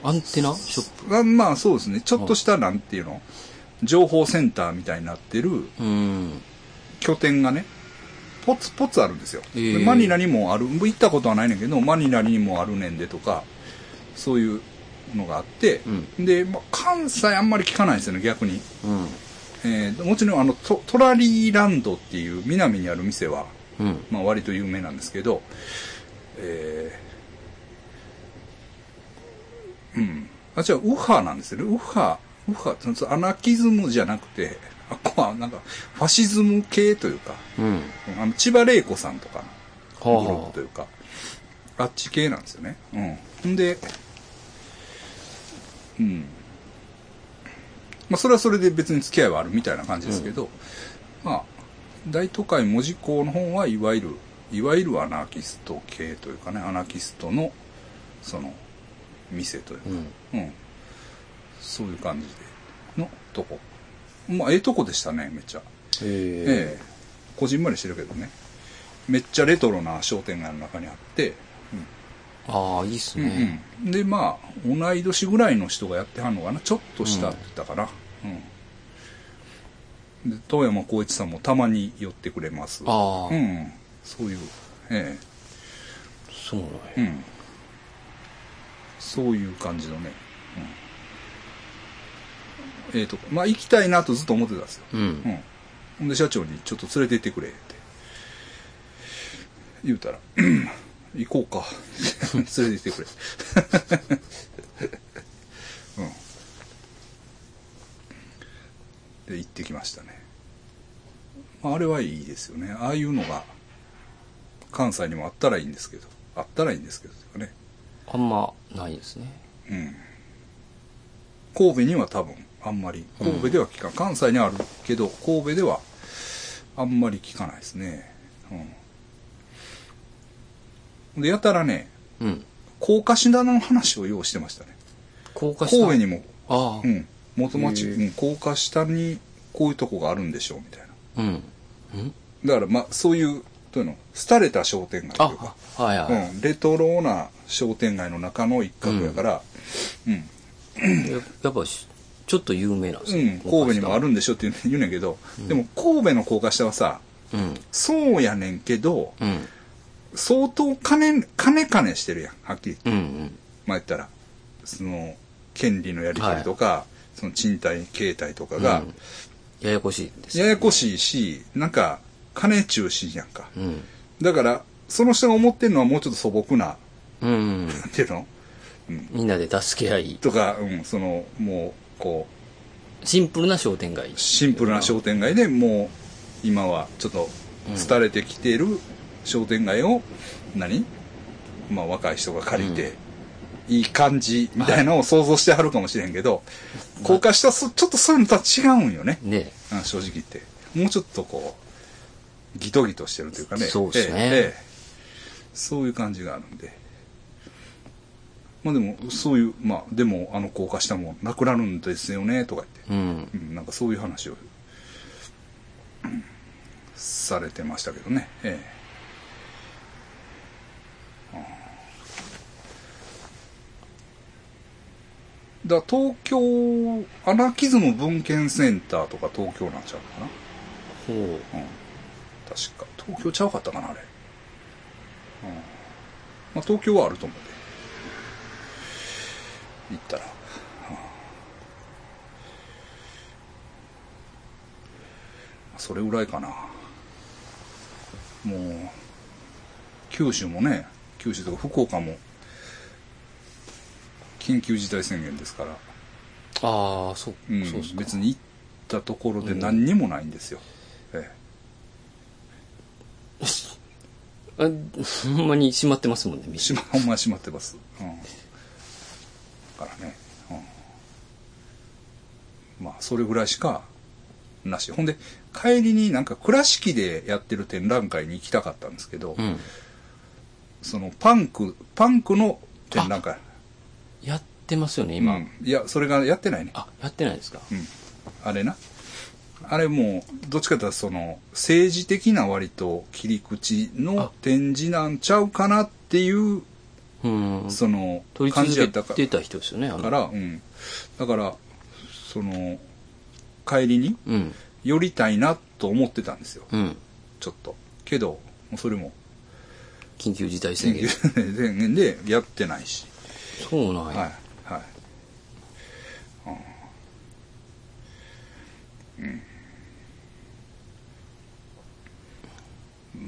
アンテナ？ショップ？あまあそうですね。ちょっとしたなんていうの、情報センターみたいになってるうん。拠点がね、ポツポツあるんですよ。えーでマニラにもある、行ったことはないねんけど、マニラにもあるねんでとか、そういうのがあって、うで、まあ、関西あんまり聞かないんですよね、逆に。うん。えーもちろんあのトトラリーランドっていう南にある店は、うん。まあ、割と有名なんですけど、えーうん。あ、じゃあ、ウハなんですよね。ウハ、ウハ、アナキズムじゃなくて、あここはなんか、ファシズム系というか、うん。あの、千葉玲子さんとかのはあグループというか、あっち系なんですよね。うん。んで、うん。まあ、それはそれで別に付き合いはあるみたいな感じですけど、まあ、大都会文字工の方はいわゆる、いわゆるアナーキスト系というかね、アナーキストの、その、店というか、うん。うん。そういう感じで、のとこ。まあ、ええとこでしたね、めっちゃ。へええこじんまりしてるけどね。めっちゃレトロな商店街の中にあって、ああ、いいっすうんね。うんで、まあ、同い年ぐらいの人がやってはんのかな。ちょっと下って言ったかな。うん。で、遠山光一さんもたまに寄ってくれます。ああ、うん。そういう、えそうなんや。えうん。そういう感じのね。うん。えっ、と、まあ、行きたいなとずっと思ってたんですよ。うん。うん。ほんで、社長にちょっと連れて行ってくれって。言うたら、行こうか。連れて行ってくれ。うん。で、行ってきましたね。まあ、あれはいいですよね。ああいうのが、関西にもあったらいいんですけど。あったらいいんですけど、かね。あんまないですね。うん。神戸には多分あんまり、神戸では聞かん。関西にはあるけど、神戸ではあんまり聞かないですね。うん。で、やたらね、うん。高架下の話を用意してましたね。高架下？神戸にも、ああ、うん、元町、うん、高架下にこういうとこがあるんでしょう、みたいな。うん。うんだから、まあ、そういう、どういうの、廃れた商店街というか、あ、はいはい。うん、レトロな商店街の中の一角やから、うんややっぱし、ちょっと有名なんですうん、ね。神戸にもあるんでしょって言うねんけど、でも神戸の高架下はさ、うん。そうやねんけど、うん。相当金、金金してるやん、はっきり。うん。うん。まあ言ったら、その、権利のやり取りとか、その賃貸形態とかが、うんややこしいですよ。ややこしいし、なんか、金中心やんか。うん。だから、その人が思ってるのはもうちょっと素朴な、うん。なんていうの？みんなで助け合い。とか、うん、その、もう、こう、シンプルな商店街。シンプルな商店街でもう今はちょっと廃れてきている商店街を何？まあ若い人が借りて、いい感じみたいなのを想像してはるかもしれんけど、高架下ちょっとそういうのとは違うんよね、ね。うん正直言って。もうちょっとこうギトギトしてるというかね。そうですね。ええええ。そういう感じがあるんでまあでもそういうまあでもあの高架下もなくなるんですよねとか言ってうん。うん、なんかそういう話を、うんされてましたけどね。ええうんだ東京、アナキズム文献センターとか東京なんちゃうかな。ほう。うん。確か。東京ちゃうかったかな、あれ。うん。まあ東京はあると思う。行ったら。それぐらいかな。もう、九州もね、九州とか福岡も、緊急事態宣言ですから、ああ、そう、うんそう。別に行ったところで何にもないんですよ。ええ あほんまに閉まってますもんね、店ま閉まってます。うん。だからね。うん。まあ、それぐらいしか、なし。ほんで、帰りになんか倉敷でやってる展覧会に行きたかったんですけど、うん。そのパンク、パンクの展覧会。やってますよね、今。うんいや、それがやってないね。あ、やってないですか。うん。あれな。あれもう、どっちかというとその、政治的な割と切り口の展示なんちゃうかなっていう、そのり感じやったかてた人ですよねあの。ら、だからその帰りに寄りたいなと思ってたんですよ。うん。ちょっと。けどもうそれも。緊急事態宣言。宣言。でやってないし。そうなんや、はいはい。うん、うん。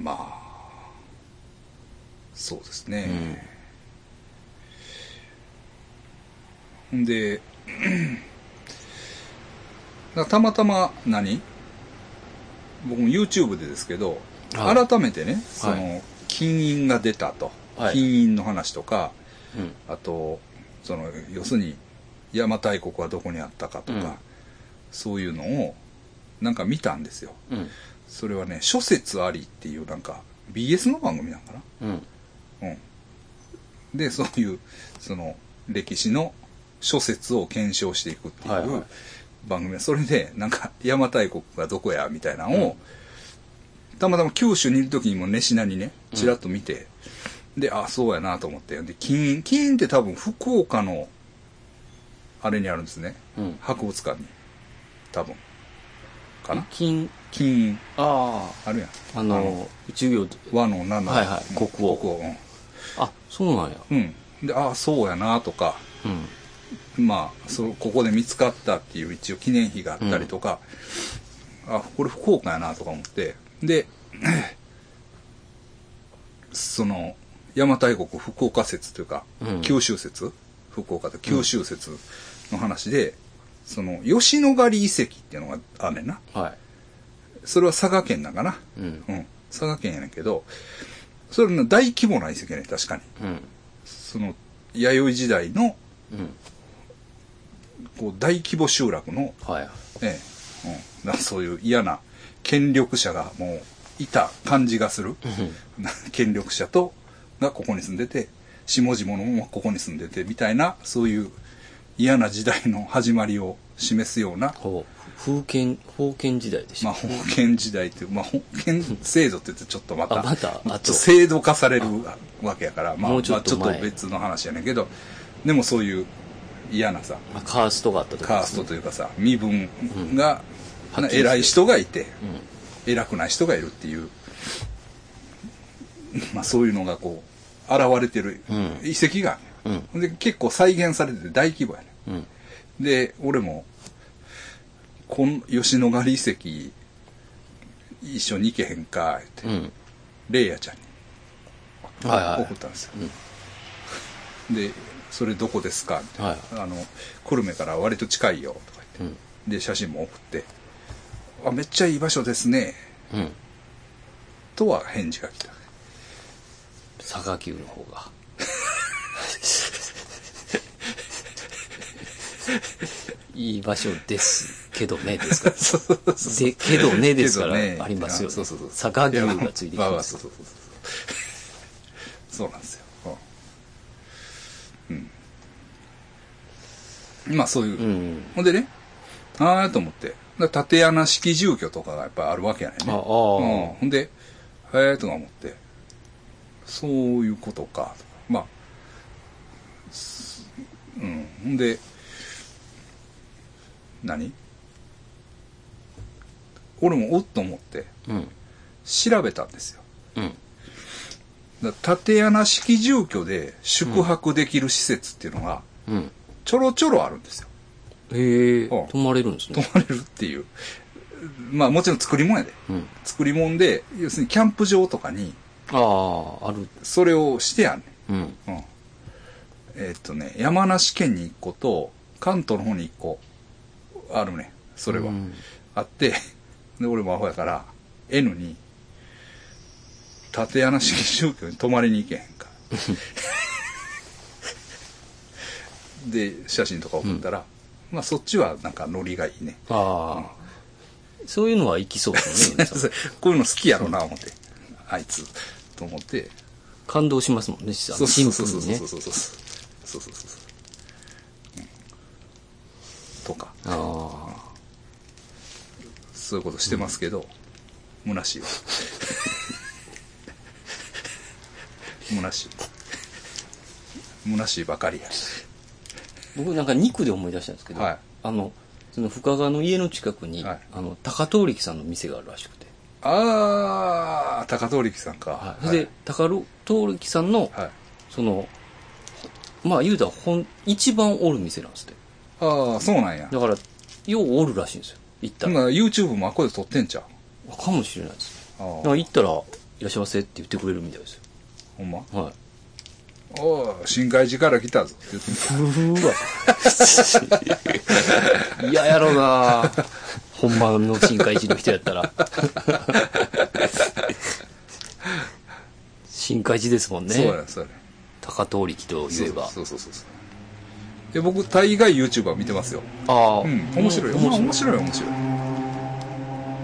まあそうですね、で だたまたま何？僕も YouTube でですけど、はい改めてねその、は金印が出たと、はい金印の話とかうん。あとその要するに邪馬台国はどこにあったかとか、うんそういうのをなんか見たんですようん。それはね諸説ありっていうなんか BS の番組なんかな？うん。うん。で、そういう、その、歴史の諸説を検証していくってはいはいいう番組、それで、なんか、邪馬台国がどこや、みたいなのを、たまたま九州にいる時にも熱心なにね、ちらっと見て、で、あ、そうやなと思って。で、金印、金印って多分福岡の、あれにあるんですね。うん。博物館に。多分。かな？金、金印、ああるやん。あ、あの、授業、和の七はいはい国王国王。うんあ、そうなんや。うん。で、ああ、そうやなとか、うん。まあ、そここで見つかったっていう一応記念碑があったりとか、あ、これ福岡やなとか思って、で、その、邪馬台国福岡説というか、うん九州説福岡と九州説の話で、その、吉野ヶ里遺跡っていうのがあんねんな。はい。それは佐賀県なんかな。うん。うん。佐賀県やねんけど、それの大規模な遺跡やねん、確かに。うん。その、弥生時代の、うん。こう、大規模集落の、はい。ええ、うん。そういう嫌な権力者がもう、いた感じがする。権力者と、がここに住んでて、下々のもここに住んでて、みたいな、そういう嫌な時代の始まりを示すような。封建、封建時代でしまあ、た。封建時代っていう、まあ、封建制度って言ってちょっとまた、あまた制度化されるわけやから、まあ、もうちょっと前まあ、ちょっと別の話やねんけど、でもそういう嫌なさ、まあ、カーストがあった時カーストというかさ、身分が、はっきりして偉い人がいて、うん。偉くない人がいるっていう、まあそういうのがこう、現れてるうん遺跡がうん。で、結構再現されてて大規模やねうん。で、俺も、こん吉野ヶ里遺跡、一緒に行けへんか、って、うん。レイヤちゃんにはいはい送ったんですよ。で、それどこですか？みたいな。はいあの、久留米から割と近いよ、とか言って。うん。で、写真も送って、あ、めっちゃいい場所ですね、うん。とは返事が来た。佐賀急の方が。いい場所ですけどね、ですから。で、けどね、ですから、ねありますよ、ね。そうそうそう。佐賀牛がついてきまあま。あそうそうそう。そうなんですよ。うん。うんまあそういう。うん。ほんでね、ああと思って。縦穴式住居とかがやっぱりあるわけやねんね。ああうん。ほんで、へえとか思って。そういうことか。とかまあ、すうん。ほんで、何？俺もおっと思ってうん。調べたんですよ。うん。縦穴式住居で宿泊できる施設っていうのがうん。ちょろちょろあるんですよ。へえ、うん泊まれるんです泊ね。まれるっていう。まあもちろん作り物やで。うん。作り物で、要するにキャンプ場とかにああ、ある。それをしてやんねうん。ん。うん。えーっとね、山梨県に1個と関東の方に1個あるね。それは。うんあって、で、俺もアホやから、N に、縦穴式住居に泊まりに行けへんか。で、写真とか送ったら、まあそっちはなんかノリがいいね。ああ。そういうのは行きそうですね。こういうの好きやろな、思って。あいつ、と思って。感動しますもんね、シそうンそうそうそうプルにね。そうそうそう。そうそうそうそう。うんとか、ああ。そういうことしてますけど、虚しいわ。虚しい。虚しいばかりや。僕なんか肉で思い出したんですけど、はいあの、その深川の家の近くに、はいあの、高通力さんの店があるらしくて。あー、高通力さんか。はい。それで、高通力さんの、はい。その、まあ言うたら、一番おる店なんですって。ああ、そうなんや。だから、ようおるらしいんですよ。行ったら。YouTube もあっこで撮ってんちゃう？かもしれないです。あだから行ったら、いらっしゃいませって言ってくれるみたいですよ。ほんまはい。おう深海寺から来たぞって言ってみたうわ。嫌やろな本場の深海地の人やったら。深海地ですもんね。そうやそうや高通力と言えば。そうそうそうそうで僕大概 YouTuber 見てますよああ。うん面白いよ面白い。面白い面白い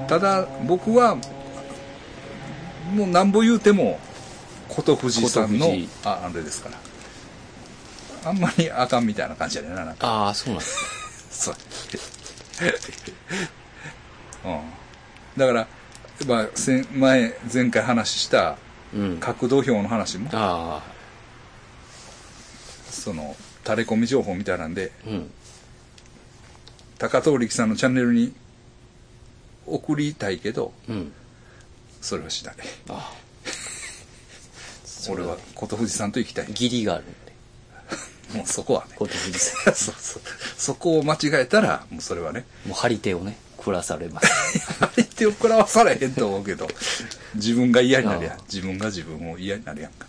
ただ僕はもうなんぼ言うても琴富士さんのああれですからあんまりあかんみたいな感じやねななんかああ、そうなんです そう うんだから、まあ、先前前回話した。角度表の話もああ。その垂れ込み情報みたいなんでうん。高藤力さんのチャンネルに送りたいけどうん。それはしないあ俺は琴富士さんと行きたいあ。義理があるんで。もうそこはねこと富士さ そうそうそこを間違えたらもうそれはねん。もう張り手をね、くらされます。相手を食らわされへんと思うけど自分が嫌になるやあん自分が自分を嫌になるやんか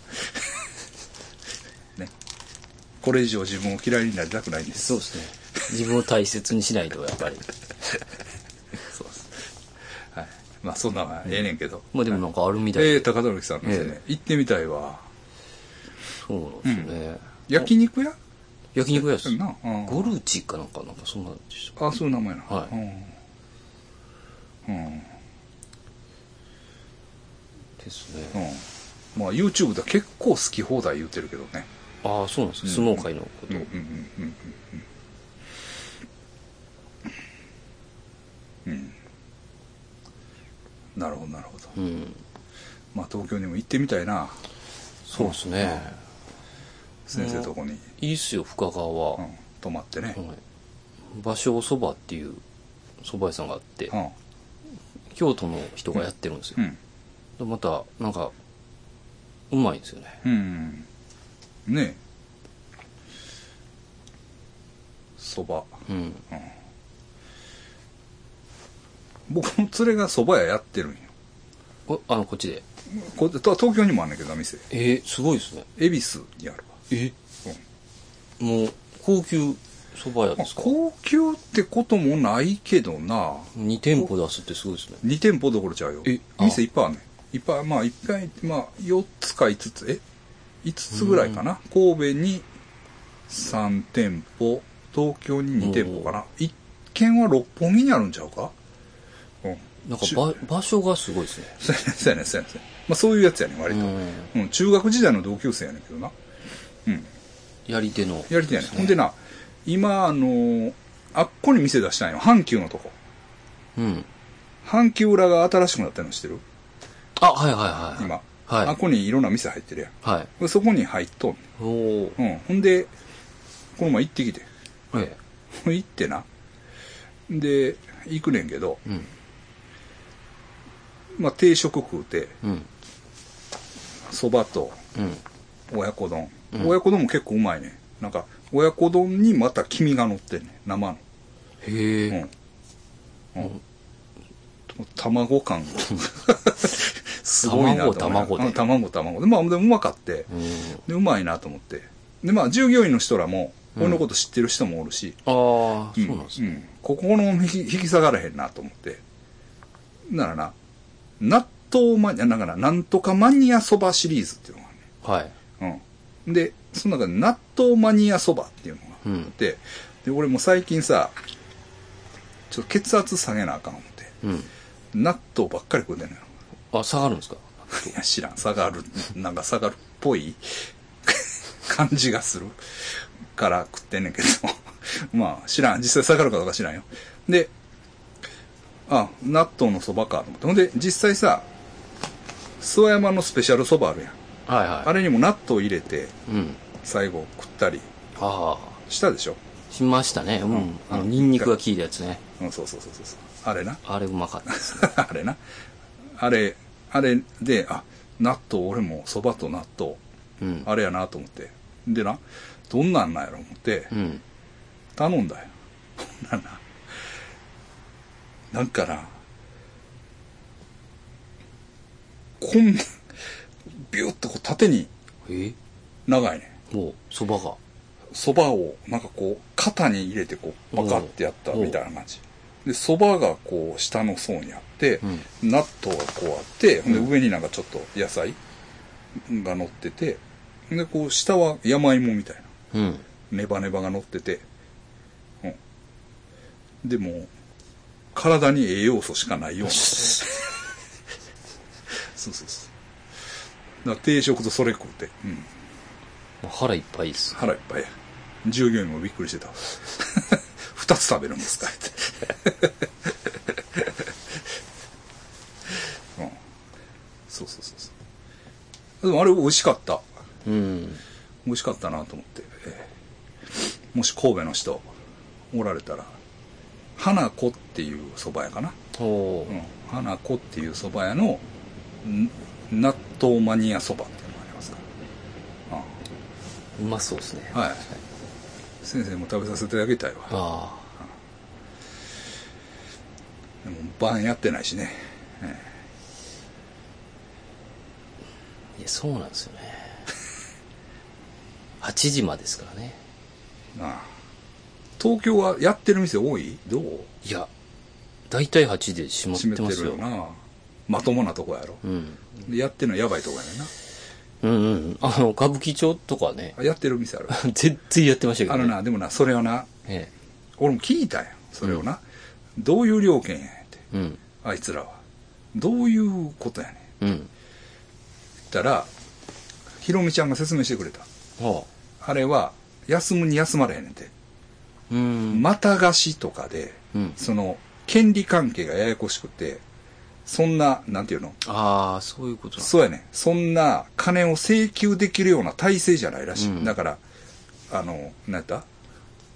ねこれ以上自分を嫌いになりたくないんですそうですね。自分を大切にしないと、やっぱり。まあそんなんはええねんけど、まあでもなんかあるみたい。で。ええ高田力さんの店ね、え行ってみたいわ。そうなんですよね。焼肉屋？焼肉屋です。な、うん、ゴルチかなんか、なんかそんなんでした。あそういう名前なはい。うん、うん。ですね。うん、まあ YouTube では結構好き放題言うてるけどね。ああ、そうなんですか。相撲界のこと。うんうんうんうんうん。うんなるほどなるほどうん。まあ東京にも行ってみたいなそうですね。先生とこに、いいっすよ、深川は。うん、泊まってね、はい芭蕉そばっていう蕎麦屋さんがあって、うん京都の人がやってるんですよ。また、なんか、うまいんですよね。うんねえそばうん。僕の連れがそば屋やってるんよ。おあの、こっちで。こと東京にもあんねんけどな店。えー、すごいですね。恵比寿にあるわ。え？もう、高級蕎麦屋まあですか？高級ってこともないけどな ?2 店舗出すってすごいですね。2店舗どころちゃうよ。え？あ。店いっぱいあるねん。いっぱいまあいっぱいまあ4つか5つ。え？5つぐらいかな。神戸に3店舗東京に2店舗かな。1軒は六本木にあるんちゃうか？なんかば場所がすごいですね。そうやねんそうやねんそうやねん。まあそういうやつやねん割と、うん。うん、中学時代の同級生やねんけどな。うん。やり手の。やりてやねん。ほんでな今あのーあっこに店出したんよ。阪急のとこ。うん。阪急裏が新しくなったの知ってる？あ、はいはいはい。今、はい。あっこにいろんな店入ってるやん。はい。でそこに入っとん。おお。ねんうん。ほんでこの前行ってきて。え 行ってな。で行くねんけど。え。うん。まあ定食食うてうん。そばとうん。親子丼、うん親子丼も結構うまいねなんか親子丼にまた黄身が乗ってんねん生のへえ。うん。うん。卵感がすごいなと卵卵卵、卵で。まあ、でもうまかって、うん。で、うまいなと思って。で、まあ、従業員の人らも、俺のこと知ってる人もおるし、ああ、そうなんですね。うんここの引き引き下がらへんなと思って。ならな、納豆マニア、だから、なんとかマニアそばシリーズっていうのがはい。あるね。うん。で、その中で納豆マニアそばっていうのがあって、で、俺も最近さ、ちょっと血圧下げなあかん思って。うん。納豆ばっかり食うてんのよ。あ、下がるんですか？いや、知らん。下がる、なんか下がるっぽい 感じがするから食ってんねんけど。まあ、知らん。実際下がるかどうか知らんよ。で、あ、納豆のそばかと思って。ほんで、実際さ、諏訪山のスペシャルそばあるやん。はいはい。あれにも納豆入れて、うん。最後食ったりああ、したでしょ？しましたね。うん。うんあの、ニンニクが効いたやつね。うん、そうそうそうそうそう。あれな？あれうまかったですね。あれな？あれ、あれで、あ、納豆、俺もそばと納豆、うん。あれやなと思って。でな、どんなんなんやろ思ってう、ん。頼んだよ。ほんならな、なんかな、こんな、ビューッとこう縦にえ？長いね。もう、そばが。蕎麦をなんかこう、肩に入れてこう、パカってやったみたいな感じ。で、蕎麦がこう、下の層にあって、納豆がこうあって、ほんで上になんかちょっと野菜が乗ってて、で、こう、下は山芋みたいな。うん。ネバネバが乗ってて、うん。でも、体に栄養素しかないような。そうそうそう。だから定食とそれ食うて、うん。もう腹いっぱいです。腹いっぱいや。従業員もびっくりしてた。二つ食べるんですかって。うん。そうそうそうそう。でもあれ美味しかった。うん。美味しかったなと思って、えーもし神戸の人おられたら花子っていう蕎麦屋かな、う。ん、花子っていう蕎麦屋のん納豆マニア蕎麦っていうのがありますかうまそうですね。ら、はい、先生も食べさせてあげたいわ。あでも晩やってないしね、えあ。いや、そうなんですよね。8時までですからね。ーなあ東京はやってる店多い？どう？いや、大体8時で閉まっ閉めててますよ。るよなまともなとこやろ、うん。でやってるのやばいとこやねんなうんうん。あの、歌舞伎町とかね、あやってる店ある？全然やってましたけどね。あのなでもなそれをなえ俺も聞いたんやそれをな、どういう料金やねんってえ。うん。あいつらはどういうことやねん言うん。ったらひろみちゃんが説明してくれたはあ。あれは休むに休まれへんねんて、うん。また貸しとかで、うんその権利関係がややこしくてそんななんていうの？ああ、そういうことなんそうやねんそんな金を請求できるような体制じゃないらしい、うんだからあの何やった？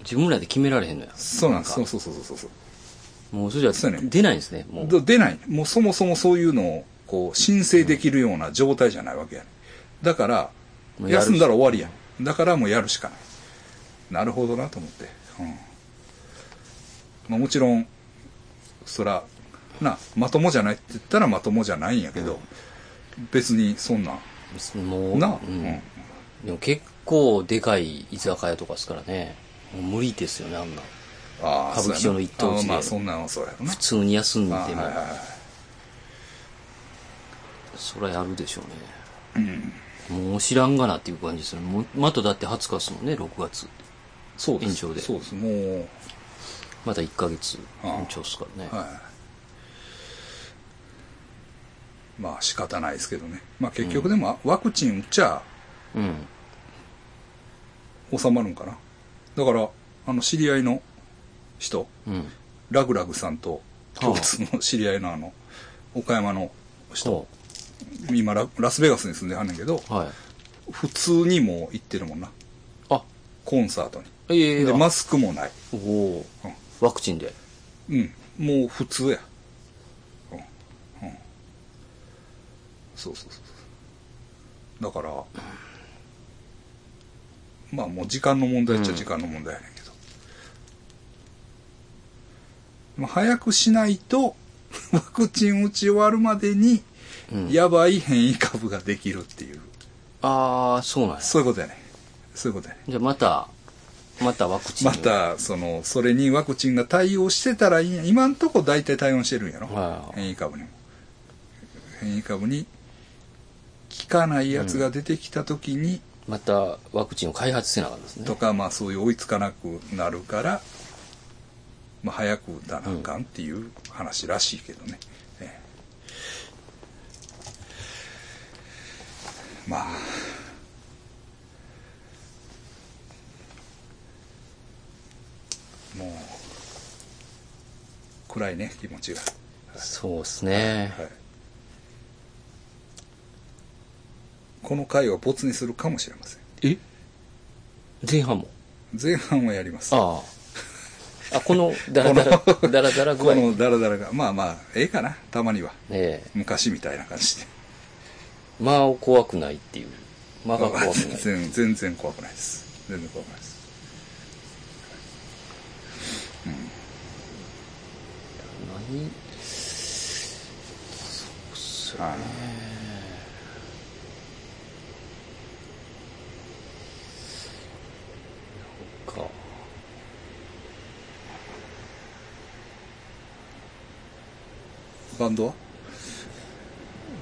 自分らで決められへんのや。そうなんですかそうそうそうそうそうもうそれじゃそうやね出ないんですね、もう。ど出ない。もうそもそもそういうのを、こう、申請できるような状態じゃないわけやね。だから、休んだら終わりやん。だからもうやるしかない。なるほどなと思って。うん。まあもちろん、そら、な、まともじゃないって言ったらまともじゃないんやけど、別にそんな、もう、な、ううんん。でも結構でかい居酒屋とかですからね。無理ですよね、あんな。歌舞伎町の一等地でまあそんなのそうやろな普。通に休んでも、あはいはいはいそりゃやるでしょうね。もう知らんがなっていう感じですよね。まただって20日ですもんね、6月。そうです。延長でそうです。もう、また1ヶ月延長ですからね。はい。まあ仕方ないですけどね。まあ結局でもワクチン打っちゃうん。収まるんかな。だから、あの知り合いの人、うん。ラグラグさんと共通の知り合いのあの、岡山の人、そ今ララスベガスに住んではんねんけど、う。はい。普通にもう行ってるもんな。あ、コンサートに。いえいえ、で、あマスクもない。おおワクチンで。うん。もう普通や。うん。うん。そうそうそうそう。だから、まあもう時間の問題っちゃ時間の問題やねんけど。まあ早くしないと、ワクチン打ち終わるまでに、うんやばい変異株ができるっていう、ああ、そうなんや。そういうことやね。そういうことやね。じゃあまた、またワクチン。ま。た、その、それにワクチンが対応してたらいいんや。今んとこ大体対応してるんやろ。はい変異株にも。変異株に効かないやつが出てきた時に、またワクチンを開発せなあかんですね。とか、まあそういう追いつかなくなるから、まあ早く打たなあかんっていう話らしいけどね。ええまあ、もう、暗いね、気持ちが。そうですね。はい。この回は没にするかもしれません。え？前半も？前半はやります。ああ。あ、この、だらだら、だらだら具合。このダラダラが、まあまあ、ええかな、たまには。ええ。昔みたいな感じで。間を怖くないっていう。間が怖くない。全然怖くないです。全然怖くないです。にそうっすよはいかバンドは？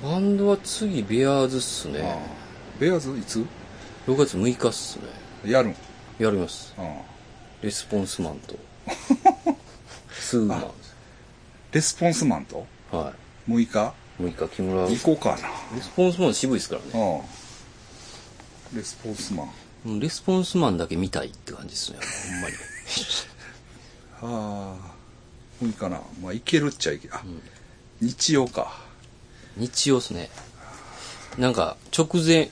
バンドは次ベアーズっすね。ベアーズいつ？6月6日っすね。やるん？やります。レスポンスマンと スーマン。レスポンスマンと？は6日？い6日木村。行こうかな。レスポンスマン渋いですからね。ああ。レスポンスマン。うんレスポンスマンだけ見たいって感じですね。ほんまに。ああ6日な。まあいけるっちゃいけあ、日曜か。日曜っすね。なんか直前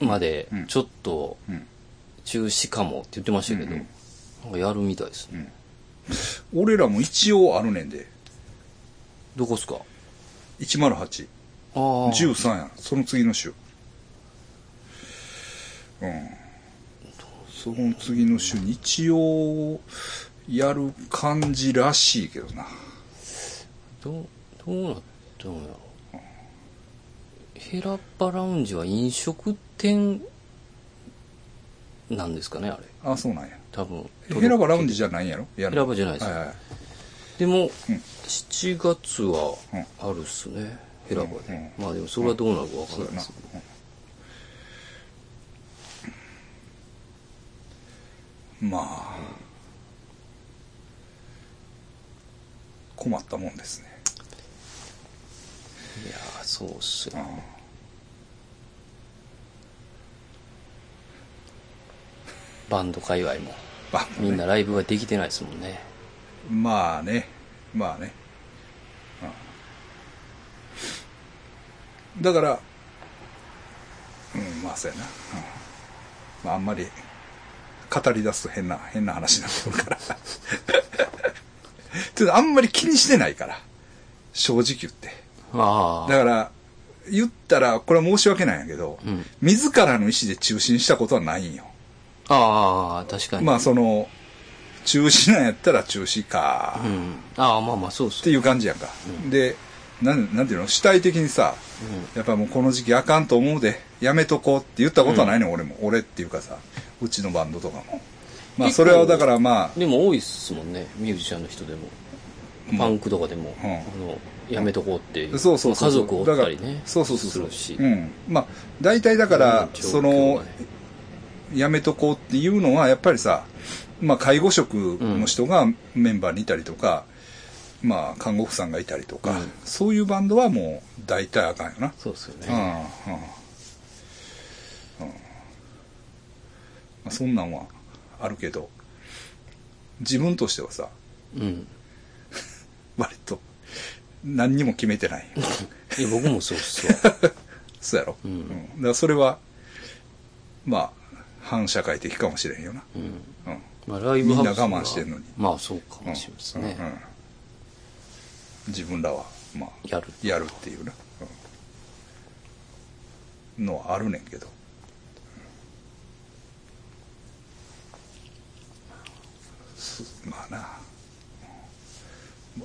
までうん。ちょっとうん。中止かもって言ってましたけど、うんうん。なんかやるみたいですね、俺らも一応あるねんで。どこっすか？108ああ。13や。その次の週。うん。その次の週日曜やる感じらしいけどな。どうどうなったんやろ？ヘラッパラウンジは飲食店なんですかねあれ。あそうなんや多分ヘラバラウンジじゃないんやろ？ヘラバじゃないです。はいはい。でも、うん。7月はあるっすね、ヘラバで、うん。まあでもそれはどうなるかわかんそうやなないです、うん。まあ困ったもんですね。いやーそうっすよ、バンド界隈も。バンドね。みんなライブができてないですもんね。まあね。まあね、うんだからうんまあそうやな、うんまああんまり語り出すと変な変な話になってくるから。てかあんまり気にしてないから。正直言って。ああ。だから言ったらこれは申し訳ないんやけど、うん。自らの意思で中止にしたことはないんよああ確かに。まあその中止なんやったら中止か、うん。ああまあまあそうっすっていう感じやんか。で、なん、なんていうの？主体的にさ、やっぱもうこの時期あかんと思うで、やめとこうって言ったことはないね、ん、俺も。俺っていうかさ、うちのバンドとかも。まあそれはだからまあ、でも多いっすもんね。ミュージシャンの人でも。パンクとかでも、うん。あのやめとこうっていうそうそうそう。家族おったりねだからそうそうそうそう。するし、うん。まあ、大体だから、その、やめとこうっていうのは、やっぱりさ、まあ、介護職の人がメンバーにいたりとか、まあ、看護婦さんがいたりとか、うん。そういうバンドはもう大体あかんよな。そうっすよね、うんうん。うん。まあ、そんなんはあるけど自分としてはさうん。割と何にも決めてない。いや僕もそうっすわ。そうやろ、うん。だからそれはまあ反社会的かもしれんよな、うん。うん。まあ、ライブみんな我慢してんのに。まあそうかもしれないですね、うん。うん。自分らはまあやる。やるっていうな、うん。のはあるねんけど。すまあな。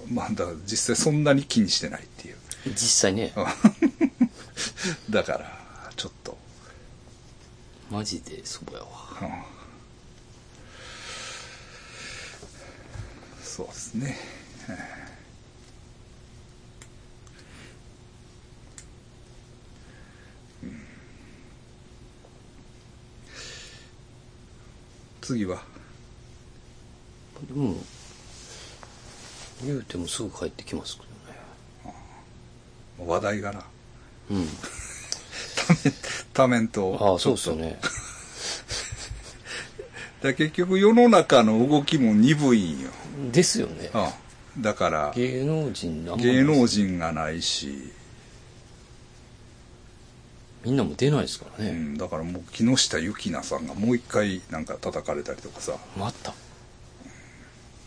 まあだから実際そんなに気にしてないっていう。実際ね。だからマジでそうやわ。うんそうですね。次は？でも言うてもすぐ帰ってきますけ話題がな。どねうん多面とああそうっすよね。だ結局世の中の動きも鈍いんよ、ですよね。うん、だから芸能人あんま芸能人がないし、みんなも出ないですからね、うん、だからもう木下ゆきなさんがもう一回なんか叩かれたりとかさ。また。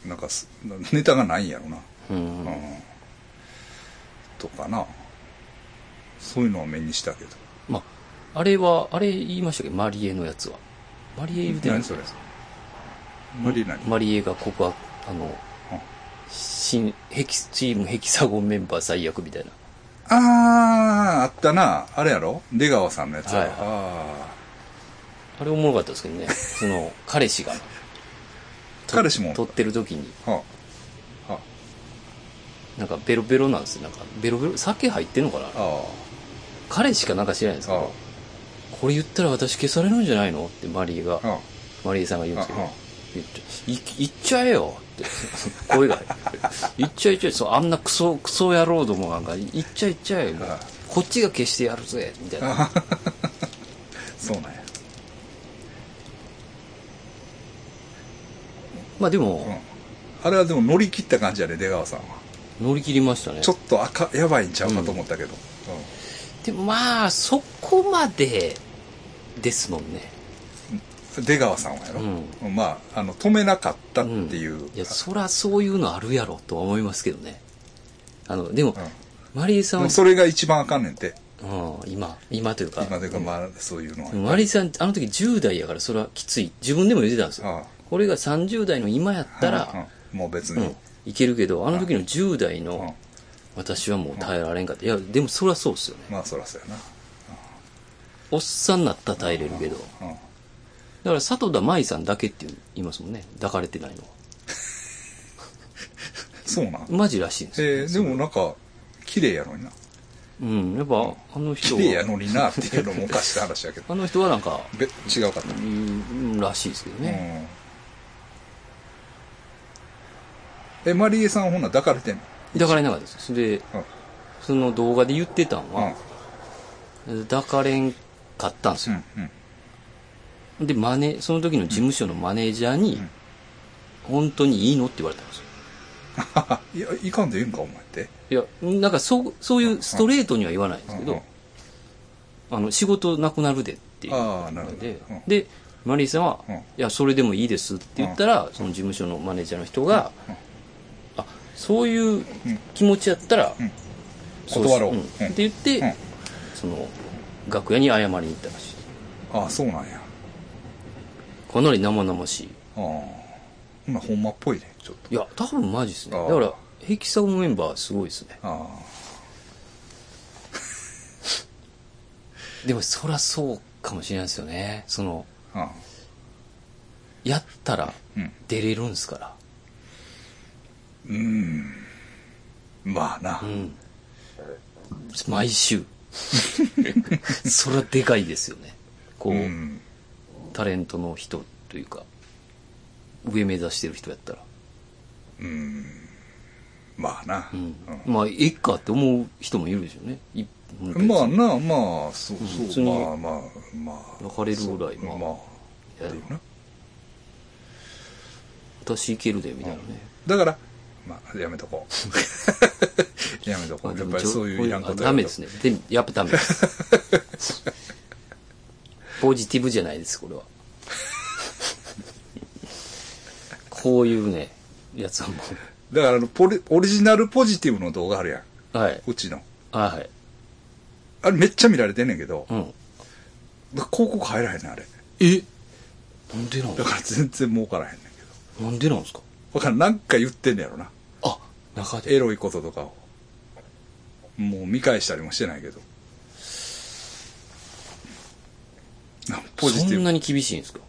なんかすネタがないんやろな、うん、うん、とかな。そういうのは目にしたけど。まああれはあれ言いましたけ？どマリエのやつは。マリエ言うてない何それ？マリナに、マリエが告白あの新、ヘキ、チームヘキサゴンメンバー最悪みたいな。あー、あったな。あれやろ？出川さんのやつやろ？はいああれおもろかったですけどね。その、彼氏が。ー彼氏も。撮ってる時に、はあ、はなんかベロベロなんですよ。なんか、ベロベロ、酒入ってんのかな？あ、あ彼氏かなんか知らないんですけあ、あど、これ言ったら私消されるんじゃないの？ってマリーが、あ、あマリーさんが言うんですけど言っちゃい言っちゃえよって、声が。言っちゃえ言っちゃえ、そう、あんなクソ、クソ野郎どもなんか、言っちゃえ言っちゃえ、もうああこっちが消してやるぜ、みたいな。そうなんや。まあでうんも、。あれはでも乗り切った感じやね、出川さんは。乗り切りましたねちょ。っと赤、やばいんちゃうかと思ったけど。でもまあ、そこまで、ですもんね。うん出川さんはやろ？うまあ、あの、止めなかったっていう。いや、そらそういうのあるやろ、とは思いますけどね。あの、でも、うんマリーさんそれが一番あかんねんて。うん、今、今というか、今というか、まあ、そういうのは。マリーさん、あの時10代やからそれはきつい。自分でも言ってたんですよ。ああこれが30代の今やったら、うんもう別にうん。、いけるけど、あの時の10代うんの私はもう耐えられんかった。いや、でもそりゃそうっすよね。まあ、そらそうやおっさんになったら耐えれるけど。な。うん。だから佐藤田舞さんだけって言いますもんね。抱かれてないのは。そうなん？マジらしいんですよ。えー、でもなんか、綺麗やのにな。うん、やっぱ、あの人綺麗やは、のになっていうのもおかしな話やけど。あの人はなんか、べ違うかった？うん、らしいですけどね。うん。え、マリエさんほんなら抱かれてんの？抱かれなかったです。それで、うん。その動画で言ってたんうん。は、抱かれんかったんですよ。うん。うん。で、マネ、その時の事務所のマネージャーに、本当にいいのって言われたんですよ。いや、いかんでいいんか、お前って。いや、なんかそう、そういうストレートには言わないんですけどあの、仕事なくなるでっていうので。うん、で、マリーさんは、うん。いや、それでもいいですって言ったら、その事務所のマネージャーの人が、あ、そういう気持ちやったら断ろう。って言ってうん、その、楽屋に謝りに行ったらしい。ああ、そうなんや。かなり生々しい。ああ。ほほんまっぽいね、ちょっと。いや、多分マジですね。ああだから、ヘキサゴンメンバーすごいですね。あ でも、そらそうかもしれないですよね。その、あ。ああ。やったらうん。出れるんすから。うん。まあなう。ん。毎週。それはでかいですよね。こう、うん。タレントの人というか、上目指してる人やったら。うん。まあな。うん。まあ、えっかって思う人もいるでしょうね。まあな、まあ、そう、そう、まあまあ、まあ。別れるぐらいまあまあ。いやっていうな。私いけるで、みたいなね。だから、まあ、やめとこう。やめとこう。やっぱりそういういらんことあダメですね。でやっぱダメです。ポジティブじゃないです、これは。こういうね、やつはもだからあのポリ、オリジナルポジティブの動画あるやん。う。はい。うちの。はい。あれめっちゃ見られてんねんけど、うん。広告入らへんねん、あれ。え？なんでなん？だから全然儲からへんねんけど。なんでなんですか？わからん、なんか言ってんねやろな。あ、中で。エロいこととかを。もう見返したりもしてないけど。あポジティブ。そんなに厳しいんですか？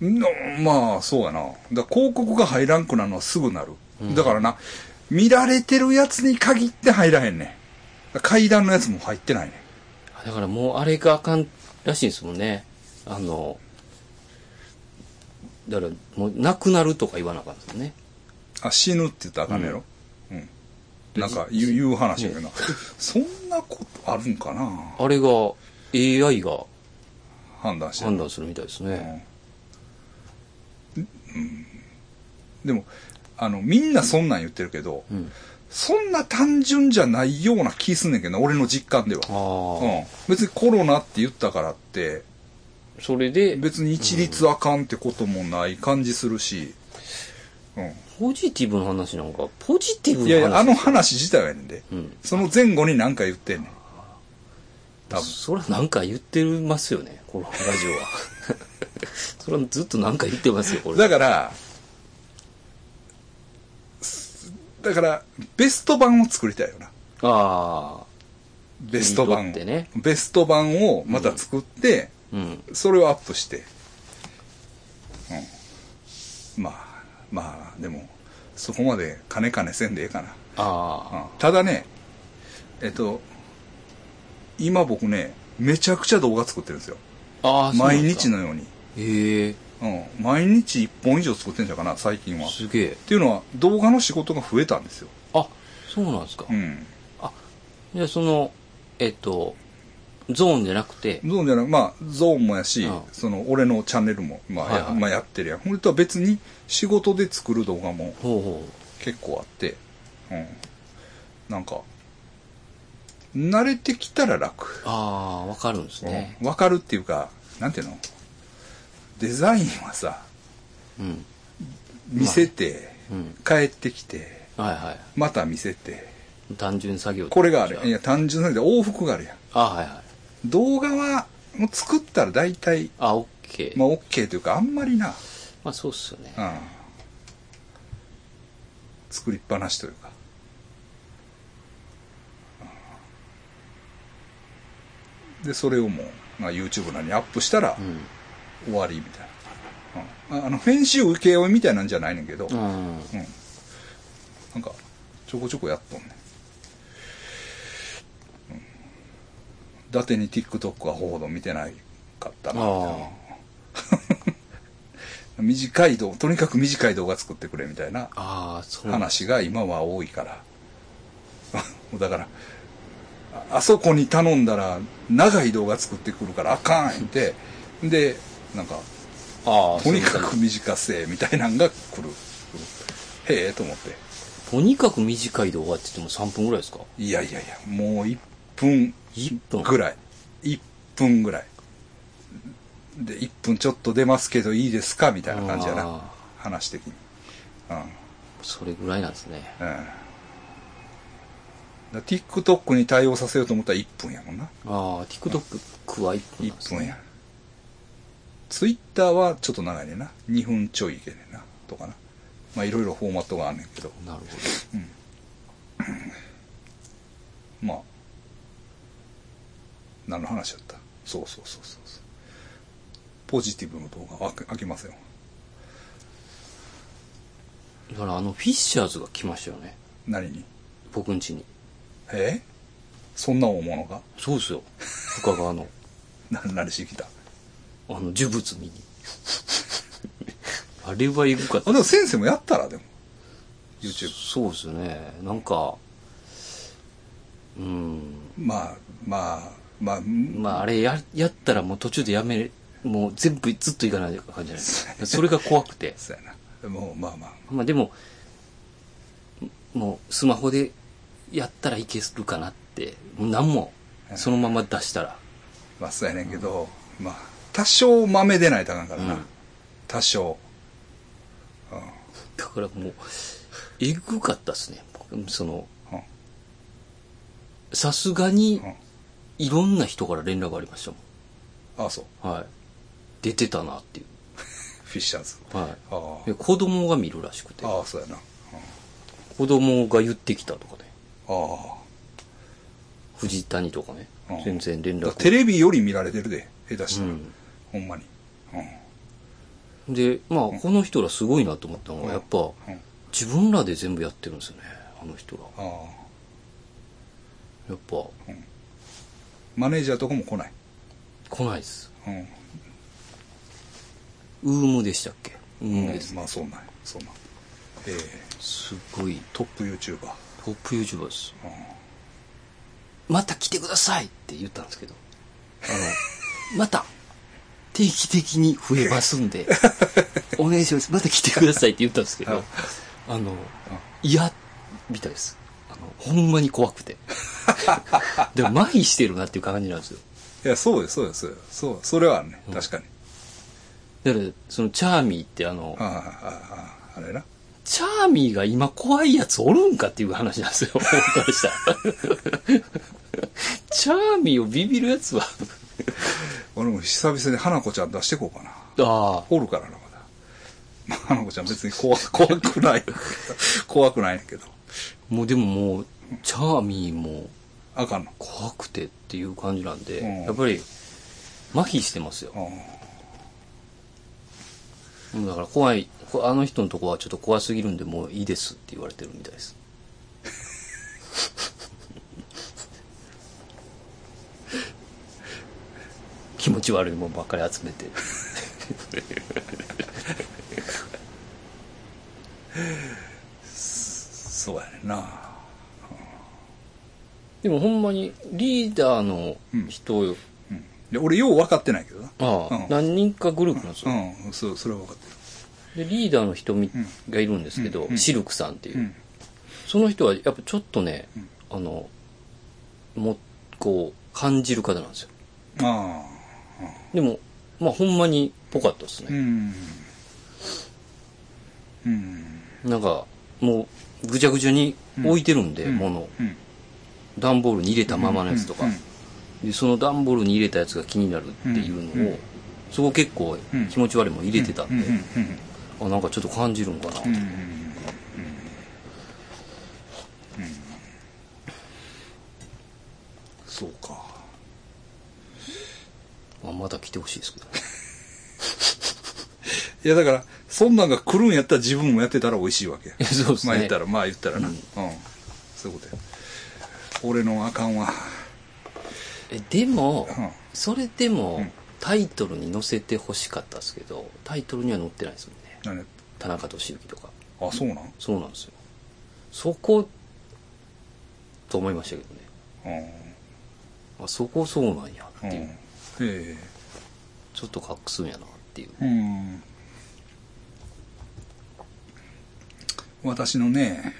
のまあ、そうやな。だ広告が入らんくなるのはすぐなる。だからな、見られてるやつに限って入らへんねん。階段のやつも入ってないねん。だからもうあれがあかんらしいんですもんね。あの、だからもう亡くなるとか言わなあかんですよね。あ、死ぬって言ったらあかんねやろ？うん。なんか言う言う話やけどな。そんなことあるんかな？あれが AI が判断して。判断するみたいですね。でも、あの、みんなそんなん言ってるけど、うん。そんな単純じゃないような気すんねんけどな、俺の実感では。うん。別にコロナって言ったからって、それで、別に一律あかんってこともない感じするし、うん。ポジティブな話なんか、ポジティブいやいや、な話。あの話自体はやねんで。うん。その前後に何か言ってんねん。多分。そらなんか言ってますよね、このラジオは。それはずっとなんか言ってますよ、これ。だから、だから、ベスト版を作りたいよな。ああ。ベスト版を。ってねベスト版をまた作って、うん。それをアップして。うん。まあ、まあ、でも、そこまで金金せんでええかな。あうんただね、えっと、今僕ね、めちゃくちゃ動画作ってるんですよ。あ。あ毎日のように。へえ。うん。毎日1本以上作ってんじゃうかな、最近は。っすげえ。ていうのは、動画の仕事が増えたんですよ。あ、そうなんですか。うん。じゃあその、えっと、ゾーンじゃなくて、ゾーンじゃなく、まあ、ゾーンもやし、うんその、俺のチャンネルも、まあ、はいはいやまあ、やってるやん。本当は別に仕事で作る動画も結構あって、うん。なんか、慣れてきたら楽。う。ああ、わかるんですね。わかるっていうか、なんていうの？デザインはさ、うん。見せて、うん。帰ってきて、はいはまた見せて、い。単純作業これがある。いや。や、単純なで往復があるやん。あはいはい。動画は、もう作ったら大体、あ、オッケー。まあ、OK というか、あんまりな、まあそうっすよね。うん。作りっぱなしというか。うんで、それをもう、まあ、YouTube なりにアップしたらう、ん。終わりみたいな。うんああの、編集請け負いみたいなんじゃないねんけど、うん。うん。なんか、ちょこちょこやっとんねん。伊達に TikTok はほど見てないかったな。あ短い動画、とにかく短い動画作ってくれみたいな。話が今は多いから。だから、ああそこに頼んだら長い動画作ってくるからあかん言って、で、なんか、ああ、とにかく短せみたいなんが来る。来るへえと思って。とにかく短い動画って言っても3分ぐらいですか？いやいやいや、もう1分 ?1 分。ぐらい。1分ぐらい。で、1分ちょっと出ますけどいいですか？みたいな感じやなあ。話的に。うん。それぐらいなんですね。うん。TikTok に対応させようと思ったら1分やもんな。ああ、TikTok は1分なんで1すね。分や。Twitter はちょっと長いねんな。2分ちょいいけねんな。とかな。まあいろいろフォーマットがあんねんけど。なるほまあ。何の話だった？そうそうそうそう。ポジティブの動画あ開けますよ。ど。だからあの、フィッシャーズが来ましたよね。何に？僕ん家に。え？そんな大物が？そうですよ。深川の、な何してきた？あの、呪物見に。あれはエグかったあ、でも先生もやったらでも。YouTube。そうですね。なんか、うん。まあ、まあ、まあ、まあ、あれや、やったらもう途中でやめれ、もう全部ずっといかない感じじゃないですか。それが怖くて。そうやな。でも、まあまあ。まあでも、もうスマホでやったらいけるかなって、何も、そのまま出したら。まあそうやねんけど、まあ、多少豆出ないとあかんからな。うん多少。だからもう、えぐかったっすね。その、うんさすがにうん、いろんな人から連絡ありましたああ、そう。もん。はい。出てたなっていフィッシャーズ。う。はい。子供が見るらしくてあ。、ああ、そうやな。子供が言ってきたとかね。あ藤谷とかねうん。全然連絡。テレビより見られてるで、下手したら。うん。ほんまに。で、まあ、この人らすごいなと思ったのが、やっぱ。自分らで全部やってるんですよね。あの人ら。ああ。やっぱ、マネージャーとかも来ない。来ないです。うん。ウームでしたっけ？ウームです。まあ、そうなんやそうなん。ええすごいトップ YouTuber。トップ YouTuber です。うんまた来てくださいって言ったんですけど、あの、また、定期的に増えますんで、お願いします。また来てくださいって言ったんですけど、あの、嫌、みたいです。あの、ほんまに怖くて。でも、麻痺してるなっていう感じなんですよ。いや、そうです、そうです。そう、それはあるね。確かに。だから、そのチャーミーってあのあ、あ、ああ、あれな。チャーミーが今怖いやつおるんかっていう話なんですよ、僕からしたら。チャーミーをビビるやつは、俺も久々に花子ちゃん出してこうかな。ああ、おるからな、まだ。まあ、花子ちゃん別に怖怖くない。怖くないんやけど。もうでももう、チャーミーもあかんの。怖くてっていう感じなんで、うんやっぱり、麻痺してますよ。うん。だから怖い、こあの人のとこはちょっと怖すぎるんでもういいですって言われてるみたいです。気持ち悪いもんばっかり集めて。そうやねんな。でもほんまにリーダーの人、うん。で俺よう分かってないけどな。ああ、うん何人かグループなんですよ。うん、そう、それは分かってで、リーダーの人みうんがいるんですけど、うんシルクさんっていう。その人はやっぱちょっとね、あの、もう、こう、感じる方なんですよ。あでも、まあほんまにぽかったですあ。うね。ん。うん。なんか、もう、ぐちゃぐちゃに置いてるんで、うん物を。うん。段ボールに入れたままのやつとか。うんで、その段ボールに入れたやつが気になるっていうのを、そこ結構うん気持ち悪いもん入れてたんで、あ、なんかちょっと感じるんかな。そうか。まあ、まだ来てほしいですけどね。いやだから、そんなんが来るんやったら自分もやってたら美味しいわけそうですねまあ言ったら、まあ言ったらな。ううんん。そういうことや。俺のあかんわ。え、でも、うんそれでも、うんタイトルに載せてほしかったですけど、タイトルには載ってないですもんね。何田中俊之とか。あ、そうなん？そうなんですよ。そこ、と思いましたけどね。うん。あ、そこそうなんやっていう。うん。えちょっと隠すんやなっていう。えうん。私のね、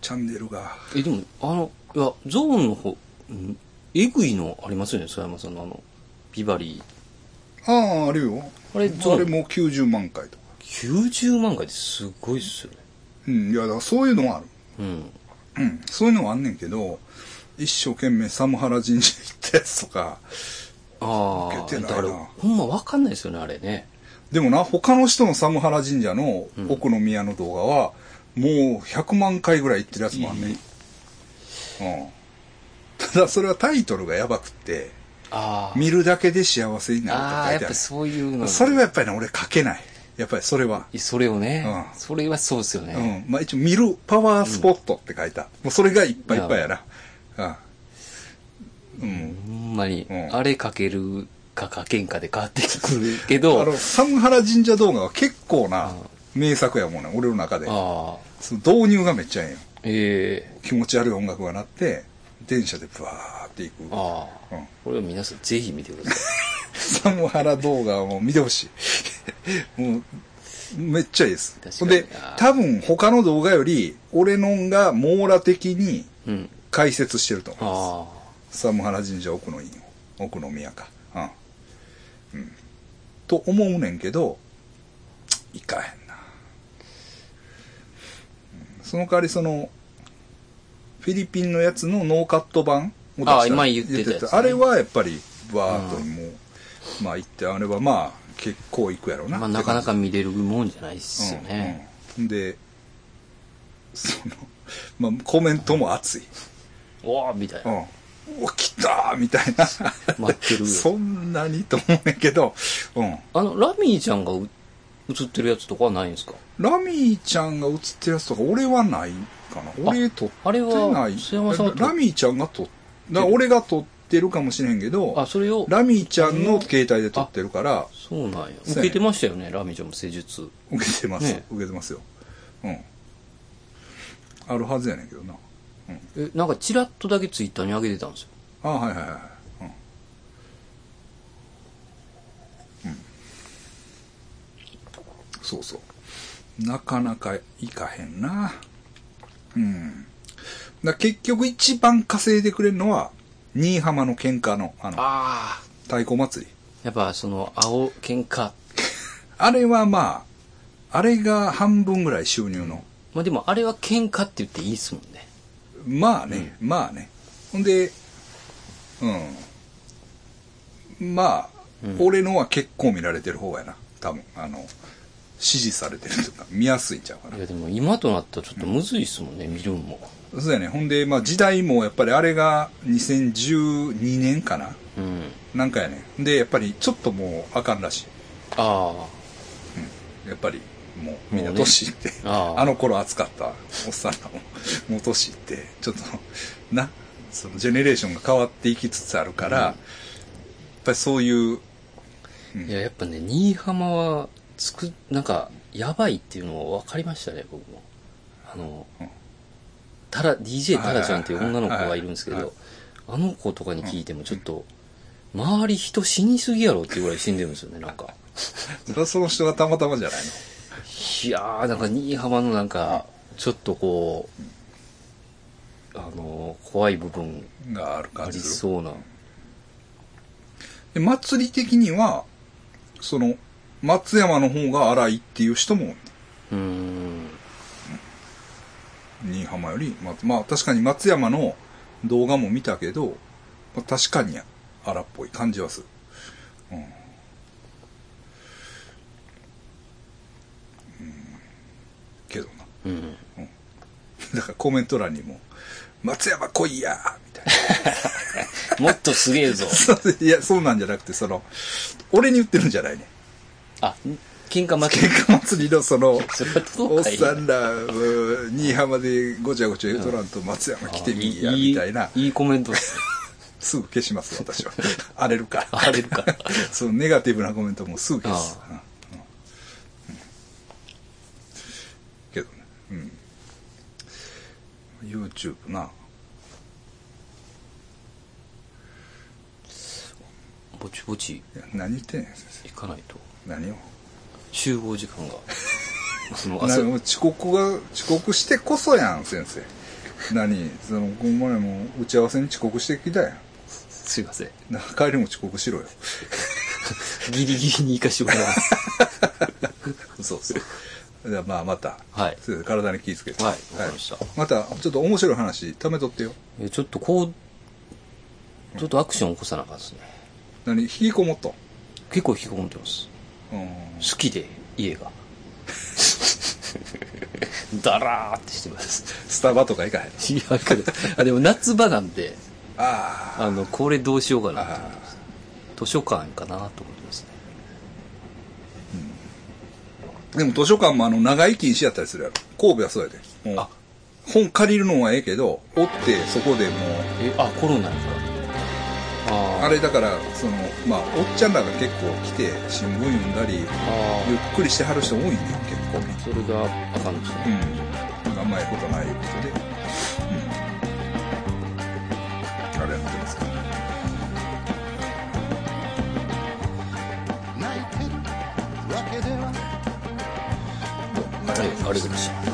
チャンネルが、え、でも、あの、いや、ゾーンの方、ん？えぐいのありますよね、曽山さんのあの、ビバリー。ああ、あるよ。あれゾーンあれもう90万回とか。90万回ってすごいっすよね。うん、いや、だからそういうのもある。うん。うん、そういうのはあんねんけど、一生懸命サムハラ神社行ったやつとか、ああ、受けてないなだから、ほんまわかんないですよね、あれね。でもな、他の人のサムハラ神社の奥の宮の動画は、もう100万回ぐらい行ってるやつもあんねん。うん。ただそれはタイトルがやばくって。見るだけで幸せになああ、やっぱるって書いてある。そういうの。それはやっぱりね、俺書けない。やっぱりそれは。それをね、うんそれはそうですようね。ん。まあ一応見るパワースポットって書いた。もうそれがいっぱいいっぱいやな。うん。うん。ほんまに、うんあれかけるかかけんかで変わってくるけど、あの、サムハラ神社動画は結構な名作やもんね、俺の中で。ああ、その導入がめっちゃええんよ。ええ気持ち悪い音楽が鳴って、電車でブワーっていく。ああ、うんこれは皆さんぜひ見てください。サムハラ動画はもう見てほしい。もう、めっちゃいいです。で多分他の動画より、俺のが網羅的にうん。解説してると思う。あサムハラ神社奥の院奥の宮か。うん。うん。と思うねんけど、いかへんな。うんその代わりその、フィリピンのやつのノーカット版を出したあ今言ってたやつねあれはやっぱり、バーっともう、まあ言って、あれはまあ、結構いくやろうあ。な。まあなかなか見れるもんじゃないっすよね。うんうんで、その、まあコメントも熱い。おおみたいな。うん。お、来たーみたいな。待ってるよ そんなにと思うねんけど、うん。あの、ラミーちゃんがう映ってるやつとかはないんですか？ラミーちゃんが映ってるやつとか、俺はないかな。俺撮ってあれはない。ラミーちゃんが撮っだ俺が撮ってるかもしれんけど、あ、それを、ラミーちゃんの携帯で撮ってるから、そうなんや。受けてましたよね、ラミーちゃんも施術。受けてます。ね受けてますよ。うん。あるはずやねんけどな。え、なんかチラッとだけツイッターに上げてたんですよ。あはいはいはい。うん。うん。そうそう。なかなかいかへんな。うん。だ結局一番稼いでくれるのは、新居浜の喧嘩の、あの、ああ。太鼓祭り。やっぱその、青喧嘩。あれはまあ、あれが半分ぐらい収入の。まあでもあれは喧嘩って言っていいっすもんね。まあね、まあね。ほんで、うん。まあ、うん俺のは結構見られてる方やな。多分、あの、支持されてるというか、見やすいんちゃうかな。いやでも今となったらちょっとむずいっすもんね、見るんも。そうやね。ほんで、まあ時代もやっぱりあれが2012年かなうん。なんかやね。で、やっぱりちょっともうあかんらしい。あやっぱりもうみんな年いって、あああの頃暑かった おっさんらも、もう年いって、ちょっと、な、そのジェネレーションが変わっていきつつあるから、やっぱりそういう、あ。いや、やっぱね、新居浜は、つく、なんか、やばいっていうのを分かりましたね、僕も。あのうん、タラ、DJ タラちゃんっていう女の子がいるんですけど、あの子とかに聞いてもちょっと、周り人死にすぎやろっていうぐらい死んでるんですよね、なんか。それはその人がたまたまじゃないの？いやー、なんか新居浜のなんか、ちょっとこう、あの、怖い部分があるあり感じ？する。そうな。で祭り的には、その、松山の方が荒いっていう人も、うーん。新居浜より、まあ、まあ確かに松山の動画も見たけど、まあ、確かに荒っぽい感じはする。うん。うんけどな。うん。だからコメント欄にも、松山来いやみたい もっとすげえぞ。な。いや、そうなんじゃなくて、その、俺に言ってるんじゃないね。あ、喧嘩負け喧嘩祭りのその、おっさんら、うん新居浜でごちゃごちゃ言うとらんと松山来てみいや、みたいな。いいいコメントですね。すぐ消します、私は。荒れるから。荒れるからそのネガティブなコメントもすぐ消す。けどね。うん。YouTube な。ぼちぼち何言ってんねん、先生。行かないと。何を？集合時間が。そのな朝遅刻が、遅刻してこそやん、先生。何？その、この前も打ち合わせに遅刻してきたやん。すいません。な帰りも遅刻しろよ。ギリギリに行かしてもらいます。そうそう。じゃあまあまた、はい体に気をつけて。はいわかりましたまた、ちょっと面白い話、貯めとってよ。えちょっとこう、ちょっとアクション起こさなあかんですね。何？引きこもっと。結構引きこもってます。うん。好きで、家が。だらーってしてます。スタバとか行かへん。いや、あ、でも夏場なんで、ああの、これどうしようかなと思ってあます。図書館かなと思ってますね。あ。でも図書館もあの、長生き禁止やったりするやろ。神戸はそうやで。もうあ本借りるのはええけど、おってそこでもう、え、あ、コロナやから。ああれだから、その、まあ、おっちゃんらが結構来て、新聞読んだり、あゆっくりしてはる人多いねん、結構。それがあかんですね。うん。あんまりことないことで。うん。あれやってますから。泣いてるわけでははい、ありがとうございました。